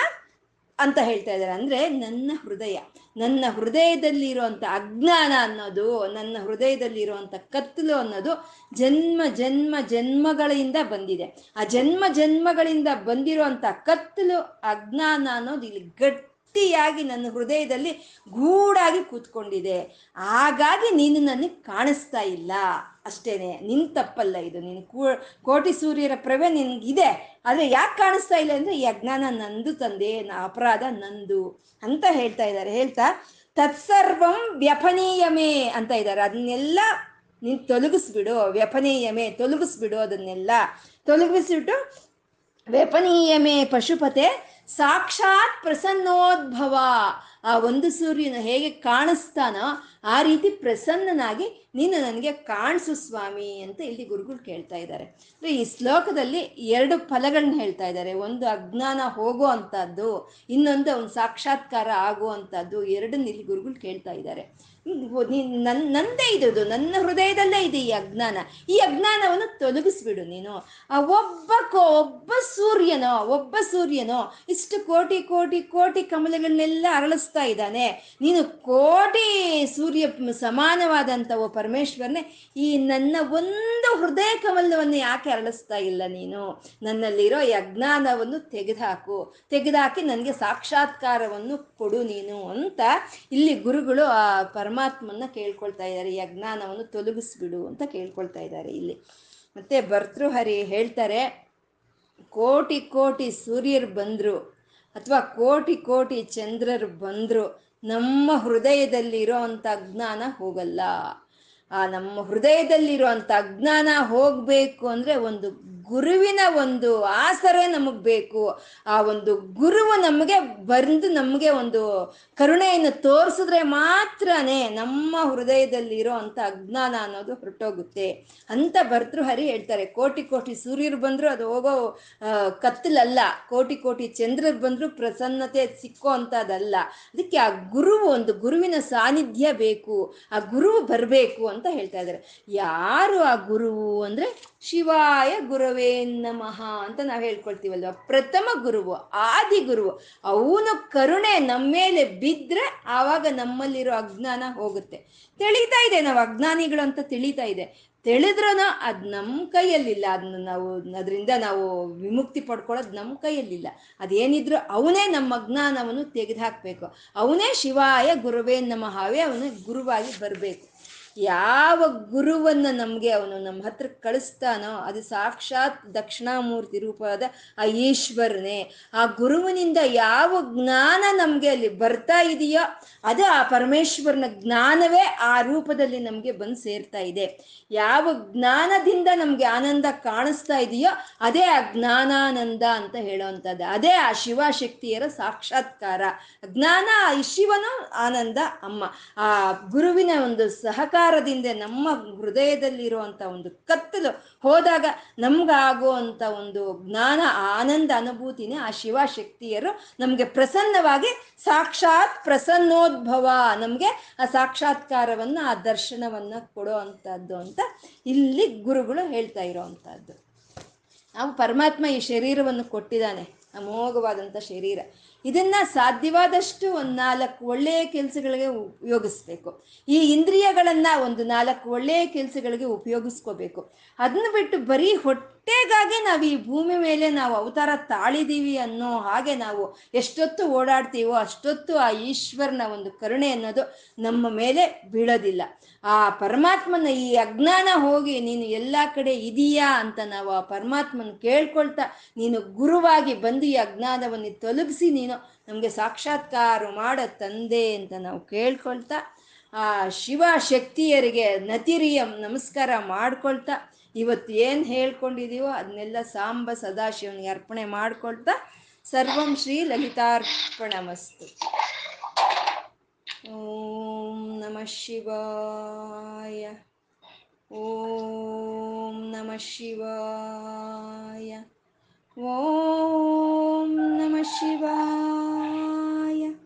ಅಂತ ಹೇಳ್ತಾ ಇದ್ದಾರೆ. ಅಂದ್ರೆ ನನ್ನ ಹೃದಯ. ನನ್ನ ಹೃದಯದಲ್ಲಿರುವಂಥ ಅಜ್ಞಾನ ಅನ್ನೋದು, ನನ್ನ ಹೃದಯದಲ್ಲಿರುವಂಥ ಕತ್ತಲು ಅನ್ನೋದು ಜನ್ಮ ಜನ್ಮ, ಜನ್ಮಗಳಿಂದ ಬಂದಿದೆ. ಆ ಜನ್ಮ, ಜನ್ಮಗಳಿಂದ ಬಂದಿರುವಂಥ ಕತ್ತಲು, ಅಜ್ಞಾನ ಅನ್ನೋದು ಇಲ್ಲಿ ಗಟ್ಟಿಯಾಗಿ ನನ್ನ ಹೃದಯದಲ್ಲಿ ಗೂಡಾಗಿ ಕೂತ್ಕೊಂಡಿದೆ. ಹಾಗಾಗಿ ನೀನು ನನಗೆ ಕಾಣಿಸ್ತಾ ಇಲ್ಲ. ಅಷ್ಟೇನೆ, ನಿನ್ ತಪ್ಪಲ್ಲ ಇದು. ನೀನು ಕೋಟಿ ಸೂರ್ಯರ ಪ್ರಭೆ ನಿನ್ಗಿದೆ. ಆದ್ರೆ ಯಾಕೆ ಕಾಣಿಸ್ತಾ ಇಲ್ಲ ಅಂದ್ರೆ ಯಜ್ಞಾನ ನಂದು ತಂದೆ ಅಪರಾಧ ನಂದು ಅಂತ ಹೇಳ್ತಾ ಇದ್ದಾರೆ. ಹೇಳ್ತಾ, ತತ್ಸರ್ವಂ ವ್ಯಪನೀಯಮೇ ಅಂತ ಇದ್ದಾರೆ. ಅದನ್ನೆಲ್ಲ ನೀನ್ ತೊಲಗಿಸ್ಬಿಡು, ವ್ಯಪನೀಯಮೇ, ತೊಲಗಿಸ್ಬಿಡು ಅದನ್ನೆಲ್ಲ. ತೊಲಗಿಸ್ಬಿಟ್ಟು, ವ್ಯಪನೀಯಮೇ ಪಶುಪತೆ ಸಾಕ್ಷಾತ್ ಪ್ರಸನ್ನೋದ್ಭವ. ಆ ಒಂದು ಸೂರ್ಯನ ಹೇಗೆ ಕಾಣಿಸ್ತಾನೋ ಆ ರೀತಿ ಪ್ರಸನ್ನನಾಗಿ ನೀನು ನನಗೆ ಕಾಣಿಸು ಸ್ವಾಮಿ ಅಂತ ಇಲ್ಲಿ ಗುರುಗಳು ಕೇಳ್ತಾ ಇದ್ದಾರೆ. ಅಂದರೆ ಈ ಶ್ಲೋಕದಲ್ಲಿ ಎರಡು ಫಲಗಳನ್ನ ಹೇಳ್ತಾ ಇದ್ದಾರೆ. ಒಂದು ಅಜ್ಞಾನ ಹೋಗೋ ಅಂಥದ್ದು, ಇನ್ನೊಂದು ಅವನು ಸಾಕ್ಷಾತ್ಕಾರ ಆಗುವಂಥದ್ದು, ಎರಡನ್ನ ಇಲ್ಲಿ ಗುರುಗಳು ಕೇಳ್ತಾ ಇದ್ದಾರೆ. ನನ್, ನಂದೇ ಇದು ನನ್ನ ಹೃದಯದಲ್ಲೇ ಇದೆ ಈ ಅಜ್ಞಾನ. ಈ ಅಜ್ಞಾನವನ್ನು ತೊಲಗಿಸ್ಬಿಡು ನೀನು. ಆ ಒಬ್ಬ ಕೋ, ಒಬ್ಬ ಸೂರ್ಯನೋ ಒಬ್ಬ ಸೂರ್ಯನೋ ಇಷ್ಟು ಕೋಟಿ ಕೋಟಿ ಕೋಟಿ ಕಮಲಗಳನ್ನೆಲ್ಲ ಅರಳಿಸ್ತಾ ಇದ್ದಾನೆ. ನೀನು ಕೋಟಿ ಸೂರ್ಯ ಸಮಾನವಾದಂಥ ಓ ಪರಮೇಶ್ವರನೇ, ಈ ನನ್ನ ಒಂದು ಹೃದಯ ಕಮಲವನ್ನು ಯಾಕೆ ಅರಳಿಸ್ತಾ ಇಲ್ಲ ನೀನು? ನನ್ನಲ್ಲಿರೋ ಈ ಅಜ್ಞಾನವನ್ನು ತೆಗೆದುಹಾಕು. ತೆಗೆದುಹಾಕಿ ನನಗೆ ಸಾಕ್ಷಾತ್ಕಾರವನ್ನು ಕೊಡು ನೀನು ಅಂತ ಇಲ್ಲಿ ಗುರುಗಳು ಆ ಪರಮಾತ್ಮನ್ನ ಕೇಳ್ಕೊಳ್ತಾ ಇದ್ದಾರೆ. ಈ ಅಜ್ಞಾನವನ್ನು ತೊಲಗಿಸ್ಬಿಡು ಅಂತ ಕೇಳ್ಕೊಳ್ತಾ ಇದ್ದಾರೆ ಇಲ್ಲಿ. ಮತ್ತೆ ಭರ್ತೃಹರಿ ಹೇಳ್ತಾರೆ, ಕೋಟಿ ಕೋಟಿ ಸೂರ್ಯರು ಬಂದರು ಅಥವಾ ಕೋಟಿ ಕೋಟಿ ಚಂದ್ರರು ಬಂದರು ನಮ್ಮ ಹೃದಯದಲ್ಲಿರೋ ಅಂಥ ಅಜ್ಞಾನ ಹೋಗಲ್ಲ. ಆ ನಮ್ಮ ಹೃದಯದಲ್ಲಿರುವಂಥ ಅಜ್ಞಾನ ಹೋಗಬೇಕು ಅಂದರೆ ಒಂದು ಗುರುವಿನ ಒಂದು ಆಸರೆ ನಮಗೆ ಬೇಕು. ಆ ಒಂದು ಗುರುವು ನಮಗೆ ಬಂದು ನಮಗೆ ಒಂದು ಕರುಣೆಯನ್ನು ತೋರಿಸಿದ್ರೆ ಮಾತ್ರನೇ ನಮ್ಮ ಹೃದಯದಲ್ಲಿರೋ ಅಂತ ಅಜ್ಞಾನ ಅನ್ನೋದು ಹೊರಟೋಗುತ್ತೆ. ಅಂತ ಭರ್ತೃಹರಿ ಹೇಳ್ತಾರೆ. ಕೋಟಿ ಕೋಟಿ ಸೂರ್ಯರು ಬಂದರೂ ಅದು ಹೋಗೋ ಕತ್ತಲಲ್ಲ. ಕೋಟಿ ಕೋಟಿ ಚಂದ್ರರು ಬಂದರೂ ಪ್ರಸನ್ನತೆ ಸಿಕ್ಕೋ ಅಂಥದ್ದಲ್ಲ ಅದಕ್ಕೆ ಆ ಗುರುವು ಒಂದು ಗುರುವಿನ ಸಾನ್ನಿಧ್ಯ ಬೇಕು. ಆ ಗುರುವು ಬರಬೇಕು ಅಂತ ಹೇಳ್ತಾ ಇದ್ದಾರೆ. ಯಾರು ಆ ಗುರುವು ಅಂದ್ರೆ ಶಿವಾಯ ಗುರುವೇ ನಮಃ ಅಂತ ನಾವು ಹೇಳ್ಕೊಳ್ತೀವಲ್ವ? ಪ್ರಥಮ ಗುರುವು, ಆದಿ ಗುರುವು. ಅವನು ಕರುಣೆ ನಮ್ಮ ಮೇಲೆ ಬಿದ್ದರೆ ಆವಾಗ ನಮ್ಮಲ್ಲಿರೋ ಅಜ್ಞಾನ ಹೋಗುತ್ತೆ. ತಿಳಿತಾ ಇದೆ ನಾವು ಅಜ್ಞಾನಿಗಳು ಅಂತ ತಿಳಿತಾ ಇದೆ. ತಿಳಿದ್ರೂ ಅದು ನಮ್ಮ ಕೈಯಲ್ಲಿಲ್ಲ. ಅದನ್ನ ನಾವು, ಅದರಿಂದ ನಾವು ವಿಮುಕ್ತಿ ಪಡ್ಕೊಳ್ಳೋದು ನಮ್ಮ ಕೈಯಲ್ಲಿಲ್ಲ. ಅದೇನಿದ್ರು ಅವನೇ ನಮ್ಮ ಅಜ್ಞಾನವನ್ನು ತೆಗೆದುಹಾಕಬೇಕು. ಅವನೇ ಶಿವಾಯ ಗುರುವೇ ನಮಃವೇ ಅವನು ಗುರುವಾಗಿ ಬರಬೇಕು. ಯಾವ ಗುರುವನ್ನ ನಮಗೆ ಅವನು ನಮ್ಮ ಹತ್ರ ಕಳಿಸ್ತಾನೋ ಅದು ಸಾಕ್ಷಾತ್ ದಕ್ಷಿಣಾಮೂರ್ತಿ ರೂಪವಾದ ಆ ಈಶ್ವರನೇ. ಆ ಗುರುವಿನಿಂದ ಯಾವ ಜ್ಞಾನ ನಮಗೆ ಅಲ್ಲಿ ಬರ್ತಾ ಇದೆಯೋ ಅದು ಆ ಪರಮೇಶ್ವರನ ಜ್ಞಾನವೇ ಆ ರೂಪದಲ್ಲಿ ನಮಗೆ ಬಂದು ಸೇರ್ತಾ ಇದೆ. ಯಾವ ಜ್ಞಾನದಿಂದ ನಮಗೆ ಆನಂದ ಕಾಣಿಸ್ತಾ ಇದೆಯೋ ಅದೇ ಆ ಜ್ಞಾನಾನಂದ ಅಂತ ಹೇಳೋವಂಥದ್ದು. ಅದೇ ಆ ಶಿವಶಕ್ತಿಯರ ಸಾಕ್ಷಾತ್ಕಾರ. ಜ್ಞಾನ ಶಿವನು, ಆನಂದ ಅಮ್ಮ. ಆ ಗುರುವಿನ ಒಂದು ಸಹಕಾರ ಅಂಧಕಾರದಿಂದ ನಮ್ಮ ಹೃದಯದಲ್ಲಿರುವಂಥ ಒಂದು ಕತ್ತಲು ಹೋದಾಗ ನಮ್ಗಾಗುವಂಥ ಒಂದು ಜ್ಞಾನ, ಆನಂದ, ಅನುಭೂತಿನೇ ಆ ಶಿವಶಕ್ತಿಯರು ನಮಗೆ ಪ್ರಸನ್ನವಾಗಿ ಸಾಕ್ಷಾತ್ ಪ್ರಸನ್ನೋದ್ಭವ ನಮಗೆ ಆ ಸಾಕ್ಷಾತ್ಕಾರವನ್ನ, ಆ ದರ್ಶನವನ್ನ ಕೊಡೋ ಅಂಥದ್ದು ಅಂತ ಇಲ್ಲಿ ಗುರುಗಳು ಹೇಳ್ತಾ ಇರೋವಂಥದ್ದು ನಾವು ಪರಮಾತ್ಮ ಈ ಶರೀರವನ್ನು ಕೊಟ್ಟಿದ್ದಾನೆ ಅಮೋಘವಾದಂಥ ಶರೀರ. ಇದನ್ನ ಸಾಧ್ಯವಾದಷ್ಟು ಒಂದು ನಾಲ್ಕು ಒಳ್ಳೆಯ ಕೆಲಸಗಳಿಗೆ ಉಪಯೋಗಿಸ್ಬೇಕು. ಈ ಇಂದ್ರಿಯಗಳನ್ನ ಒಂದು ನಾಲ್ಕು ಒಳ್ಳೆಯ ಕೆಲಸಗಳಿಗೆ ಉಪಯೋಗಿಸ್ಕೋಬೇಕು. ಅದನ್ನ ಬಿಟ್ಟು ಬರೀ ಹೊಟ್ಟೆಗಾಗಿ ನಾವು ಈ ಭೂಮಿ ಮೇಲೆ ನಾವು ಅವತಾರ ತಾಳಿದೀವಿ ಅನ್ನೋ ಹಾಗೆ ನಾವು ಎಷ್ಟೊತ್ತು ಓಡಾಡ್ತೀವೋ ಅಷ್ಟೊತ್ತು ಆ ಈಶ್ವರನ ಒಂದು ಕರುಣೆ ಅನ್ನೋದು ನಮ್ಮ ಮೇಲೆ ಬೀಳೋದಿಲ್ಲ. ಆ ಪರಮಾತ್ಮನ ಈ ಅಜ್ಞಾನ ಹೋಗಿ ನೀನು ಎಲ್ಲ ಕಡೆ ಇದೀಯಾ ಅಂತ ನಾವು ಆ ಪರಮಾತ್ಮನ ಕೇಳ್ಕೊಳ್ತಾ ನೀನು ಗುರುವಾಗಿ ಬಂದು ಈ ಅಜ್ಞಾನವನ್ನು ತೊಲಗಿಸಿ ನೀನು ನಮಗೆ ಸಾಕ್ಷಾತ್ಕಾರ ಮಾಡ ತಂದೆ ಅಂತ ನಾವು ಕೇಳ್ಕೊಳ್ತಾ, ಆ ಶಿವ ಶಕ್ತಿಯರಿಗೆ ನತಿರಿಯಂ ನಮಸ್ಕಾರ ಮಾಡ್ಕೊಳ್ತಾ, ಇವತ್ತು ಏನು ಹೇಳ್ಕೊಂಡಿದೀವೋ ಅದನ್ನೆಲ್ಲ ಸಾಂಬ ಸದಾಶಿವನಿಗೆ ಅರ್ಪಣೆ ಮಾಡ್ಕೊಳ್ತಾ, ಸರ್ವಂ ಶ್ರೀ ಲಲಿತಾರ್ಪಣಮಸ್ತು. ಓಂ ನಮಃ ಶಿವಾಯ, ಓಂ ನಮಃ ಶಿವಾಯ. ॐ नमः शिवाय।